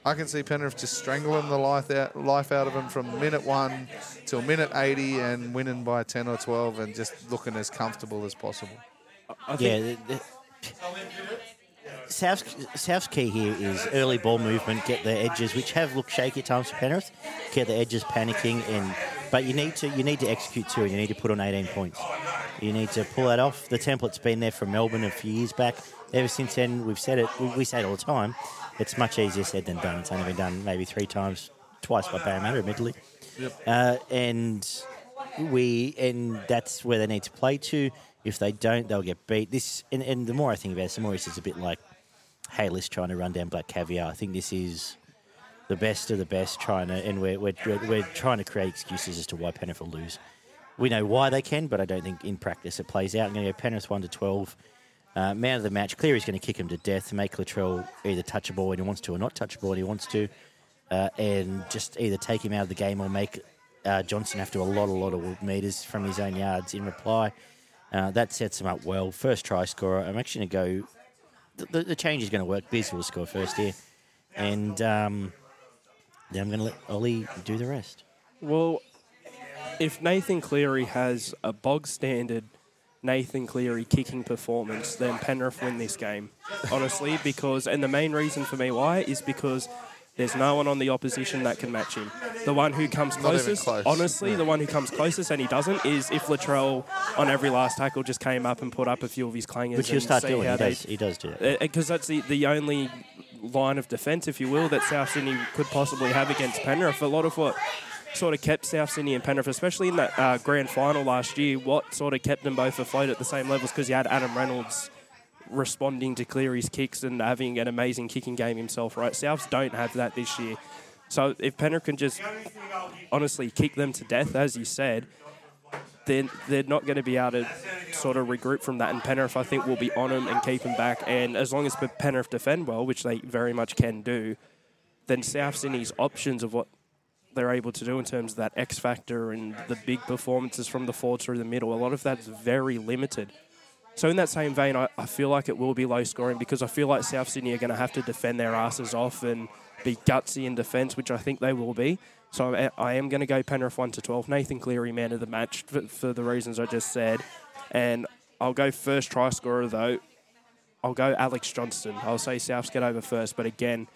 I can see Penrith just strangling the life out, life out of them from minute one till minute 80 and winning by 10 or 12 and just looking as comfortable as possible. I think Yeah, the, the, South's, South's key here is early ball movement, get the edges, which have looked shaky at times for Penrith, get the edges panicking, and but you need to you need to execute too, and you need to put on 18 points. You need to pull that off. The template's been there from Melbourne a few years back. Ever since then, we've said it. We, we say it all the time. It's much easier said than done. It's only been done maybe three times, twice by Parramatta, admittedly. Yep. Uh, and we and that's where they need to play to. If they don't, they'll get beat. This and, and the more I think about it, the more it's a bit like Hay List trying to run down Black Caviar. I think this is the best of the best trying to, and we're, we're, we're, trying to create excuses as to why Penrith will lose. We know why they can, but I don't think in practice it plays out. I'm going to go Penrith 1 to 12. Uh, man of the match, Cleary's going to kick him to death, make Latrell either touch a ball when he wants to or not touch a ball when he wants to, uh, and just either take him out of the game or make uh, Johnston have to a lot, a lot of meters from his own yards in reply. Uh, that sets him up well. First try scorer. I'm actually going to go. The, the, the change is going to work. Biz will score first here, and um, then I'm going to let Ollie do the rest. Well, if Nathan Cleary has a bog standard Nathan Cleary kicking performance, then Penrith win this game. Honestly, because and the main reason for me why is because there's no one on the opposition that can match him. The one who comes closest, close. honestly, the one who comes closest and he doesn't is if Latrell on every last tackle just came up and put up a few of his clangers. Which he'll start see doing. how He does, he does do that. because uh, that's the, the only line of defence, if you will, that South Sydney could possibly have against Penrith. A lot of what sort of kept South Sydney and Penrith, especially in that uh, grand final last year, what sort of kept them both afloat at the same levels because you had Adam Reynolds responding to Cleary's kicks and having an amazing kicking game himself, right? Souths don't have that this year. So if Penrith can just honestly kick them to death, as you said, then they're not going to be able to sort of regroup from that. And Penrith, I think, will be on them and keep them back. And as long as Penrith defend well, which they very much can do, then South Sydney's options of what they're able to do in terms of that X factor and the big performances from the forward through the middle, a lot of that's very limited. So in that same vein, I, I feel like it will be low scoring because I feel like South Sydney are going to have to defend their asses off and be gutsy in defence, which I think they will be. So I, I am going to go Penrith one to twelve. Nathan Cleary, man of the match, for, for the reasons I just said, and I'll go first try scorer though. I'll go Alex Johnston. I'll say Souths get over first, but again,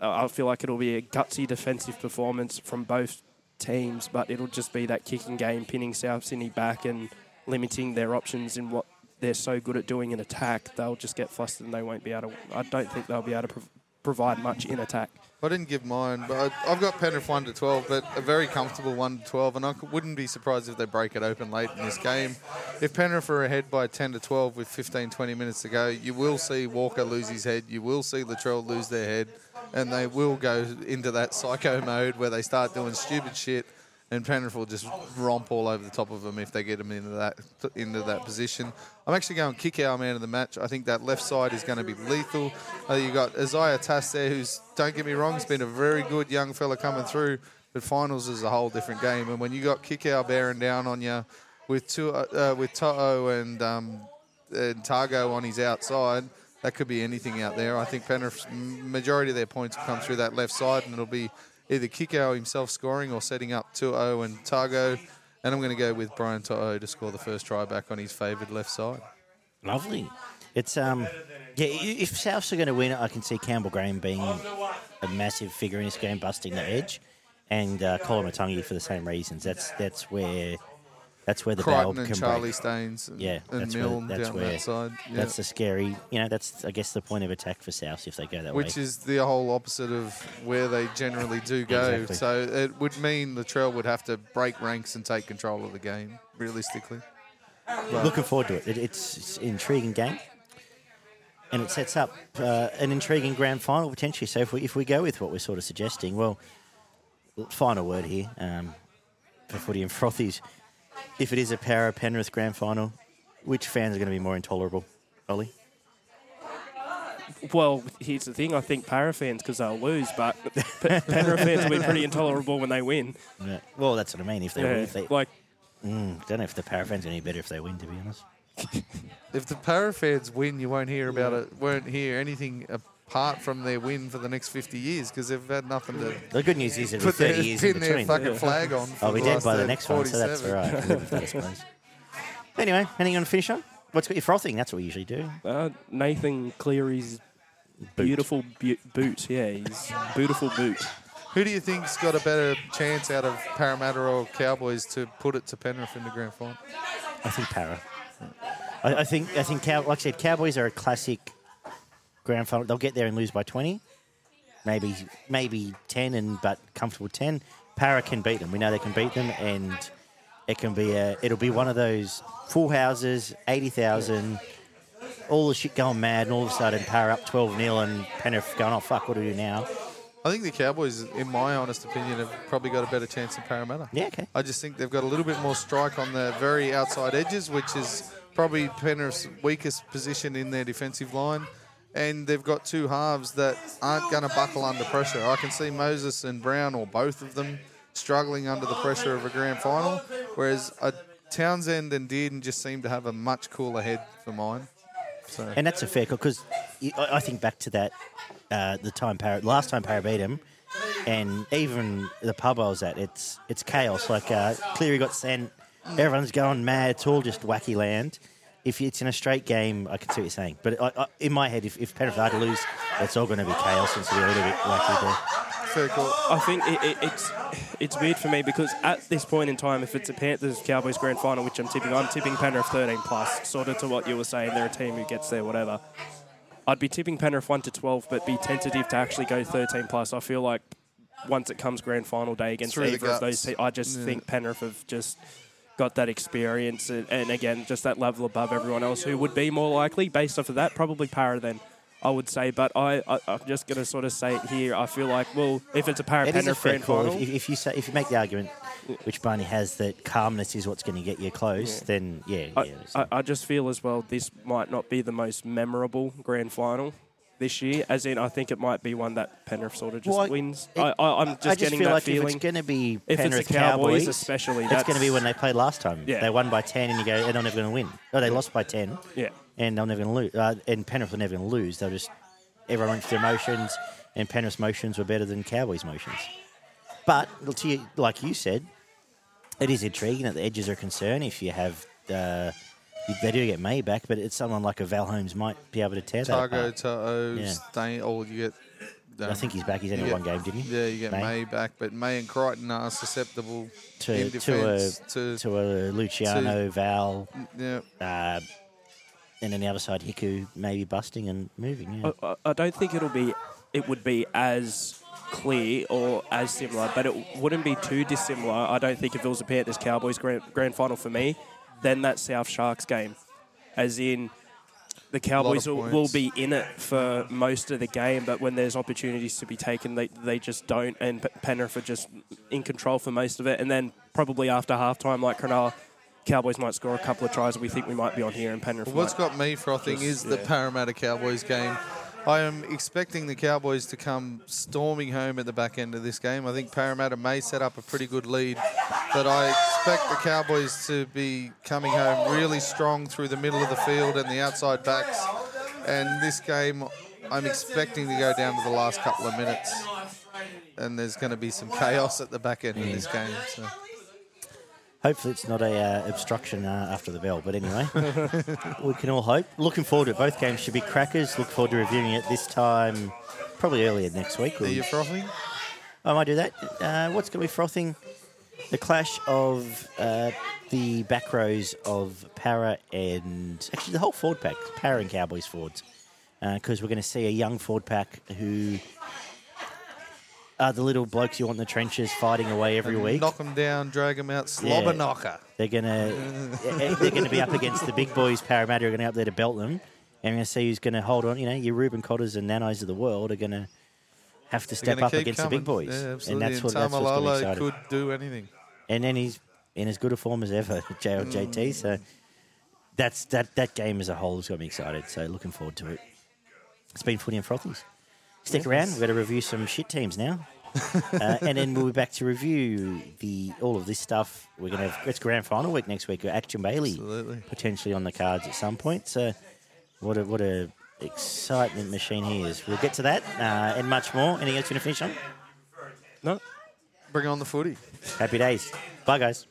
Uh, I feel like it'll be a gutsy defensive performance from both teams, but it'll just be that kicking game, pinning South Sydney back and limiting their options in what they're so good at doing in attack. They'll just get flustered and they won't be able to. I don't think they'll be able to prov- provide much in attack. I didn't give mine, but I, I've got Penrith 1 to 12, but a very comfortable 1 to 12, and I wouldn't be surprised if they break it open late in this game. If Penrith are ahead by 10 to 12 with 15, 20 minutes to go, you will see Walker lose his head, you will see Latrell lose their head, and they will go into that psycho mode where they start doing stupid shit, and Penrith will just romp all over the top of them if they get them into that into that position. I'm actually going kick our man of the match. I think that left side is going to be lethal. Uh, you got Isaiah Tass there, who's don't get me wrong, has been a very good young fella coming through, but finals is a whole different game. And when you got kick bearing down on you with two, uh, with To'o and um, and Tago on his outside. That could be anything out there. I think Penrith's majority of their points come through that left side, and it'll be either Kikau himself scoring or setting up 2-0 and Tago. And I'm going to go with Brian To'o to score the first try back on his favoured left side. Lovely. It's um, yeah. If Souths are going to win, I can see Campbell Graham being a massive figure in this game, busting the edge, and uh, Koloamatangi for the same reasons. That's that's where that's where the Crichton can and Charlie break. Staines and, Yeah, and that's where- Milne that's down where- that side. Yeah. That's the scary. You know, that's I guess the point of attack for South if they go that Which way. Which is the whole opposite of where they generally do go. Exactly. So it would mean the Trail would have to break ranks and take control of the game, realistically. But- Looking forward to it. it it's, it's an intriguing game. And it sets up uh, an intriguing grand final potentially. So if we, if we go with what we're sort of suggesting, well, final word here um, for footy and frothies. If it is a Para Penrith grand final, which fans are going to be more intolerable? Ollie? Well, here's the thing. I think Para fans, because they'll lose, but P- Penrith fans will be pretty intolerable when they win. Yeah. Well, that's what I mean. If they, Yeah, if they like mm, don't know if the Para fans are any better if they win. To be honest, If the Para fans win, you won't hear about it. Won't hear anything apart from their win for the next 50 years because they've had nothing to the good news is it'll be put their, 30 years in pin their between. fucking flag on. For I'll be dead by the next one, so that's all 47. right. That, Anyway, anything you want to finish on? What's got you frothing? That's what we usually do. uh, Nathan Cleary's Boot. beautiful bu- boot. Yeah, his beautiful boot. Who do you think's got a better chance out of Parramatta or Cowboys to put it to Penrith in the grand final? I think Para. I, I think I think Cow, like I said, Cowboys are a classic grand final. They'll get there and lose by twenty, maybe maybe ten, and but comfortable ten. Para can beat them. We know they can beat them, and it can be a. It'll be one of those full houses, eighty thousand. All the shit going mad, and all of a sudden, Para up 12 0, and Penrith going, oh, fuck, what do we do now? I think the Cowboys, in my honest opinion, have probably got a better chance than Parramatta. Yeah, okay. I just think they've got a little bit more strike on the very outside edges, which is probably Penrith's weakest position in their defensive line. And they've got two halves that aren't going to buckle under pressure. I can see Moses and Brown, or both of them, struggling under the pressure of a grand final, whereas a Townsend and Dearden just seem to have a much cooler head for mine. So. And that's a fair call because I think back to that uh, the time last time Para beat him, and even the pub I was at, it's it's chaos. Like uh, Cleary got sent, everyone's going mad. It's all just wacky land. If it's in a straight game, I can see what you're saying. But I, I, in my head, if, if Penrith are to lose, it's all going to be chaos and it's going to be a little bit wacky there. Fair call. I think it, it, it's it's weird for me because at this point in time, if it's a Panthers Cowboys grand final, which I'm tipping, I'm tipping Penrith 13 plus, sort of to what you were saying. They're a team who gets there, whatever. I'd be tipping Penrith 1 to 12, but be tentative to actually go 13 plus. I feel like once it comes grand final day against Through either of those guts. teams, I just Yeah. think Penrith have just got that experience and, and again, just that level above everyone else who would be more likely based off of that. Probably Para then. I would say, but I, I, I'm just going to sort of say it here. I feel like, well, if it's a Para It is a fair grand final, If, if you say, if you make the argument, which Barney has, that calmness is what's going to get you close, Yeah. then yeah, I, yeah. so- I, I just feel as well this might not be the most memorable grand final this year. As in, I think it might be one that Penrith sort of just Well, wins. it- I, I, I'm just I just getting feel that like feeling. if it's going to be If it's the Penrith Cowboys, Cowboys, especially, it's going to be when they played last time. Yeah. They won by 10 and you go, and they're never going to win. Oh, they lost by 10 yeah, and they're never going to lose. Uh, and Penrith were never going to lose. They'll just, everyone went through their motions and Penrith's motions were better than Cowboys' motions. But, you, like you said, it is intriguing that the edges are concerned if you have, uh, they do get May back, but it's someone like a Val Holmes might be able to tear that Tago, apart. To'o, Yeah. Stain, or you get. um, I think he's back. He's only you one game, didn't he? Yeah, you get May? May, back, but May and Crichton are susceptible To, in to, defence. a, To, to a Luciano, Val, yeah, uh, and then the other side, Hiku maybe busting and moving. Yeah. I, I- I don't think it'll be. It would be as clear or as similar, but it wouldn't be too dissimilar. I don't think if it was a pair, this Cowboys grand, grand final for me, then that South Sharks game, as in. The Cowboys will, will be in it for most of the game, but when there's opportunities to be taken, they, they just don't. And Penrith are just in control for most of it. And then probably after halftime, like Cronulla, Cowboys might score a couple of tries, and we think we might be on here, and Penrith. What's might, got me frothing is the yeah. Parramatta Cowboys game. I am expecting the Cowboys to come storming home at the back end of this game. I think Parramatta may set up a pretty good lead, but I expect the Cowboys to be coming home really strong through the middle of the field and the outside backs. And this game, I'm expecting to go down to the last couple of minutes. And there's going to be some chaos at the back end of this game. So. Hopefully, it's not a uh, obstruction uh, after the bell. But anyway, we can all hope. Looking forward to it. Both games should be crackers. Look forward to reviewing it this time, probably earlier next week. Are you frothing? I might do that. Uh, what's going to be frothing? The clash of uh, the back rows of Para and actually the whole Ford pack, Para and Cowboys Fords, because we're going to see a young Ford pack who are the little blokes you want in the trenches fighting away every week. Knock them down, drag them out, slobber knocker. They're gonna they're gonna be up against the big boys. Parramatta are going to up there to belt them, and we're going to see who's going to hold on. You know, your Reuben Cotters and Nanos of the world are going to have to step up against coming. the big boys, Yeah, and that's what that's what's going to be exciting. could do anything. And then he's in as good a form as ever, JLJT. Mm. So that's that that game as a whole has got me excited. So looking forward to it. It's been footy and frothies. Stick around. We're going to review some shit teams now. uh, and then we'll be back to review the all of this stuff. We're going to have it's grand final week next week. Action Bailey Absolutely. potentially on the cards at some point. So what a what a excitement machine he is. We'll get to that uh, and much more. Anything else you want to finish on? no, Bring on the footy. Happy days. Bye guys.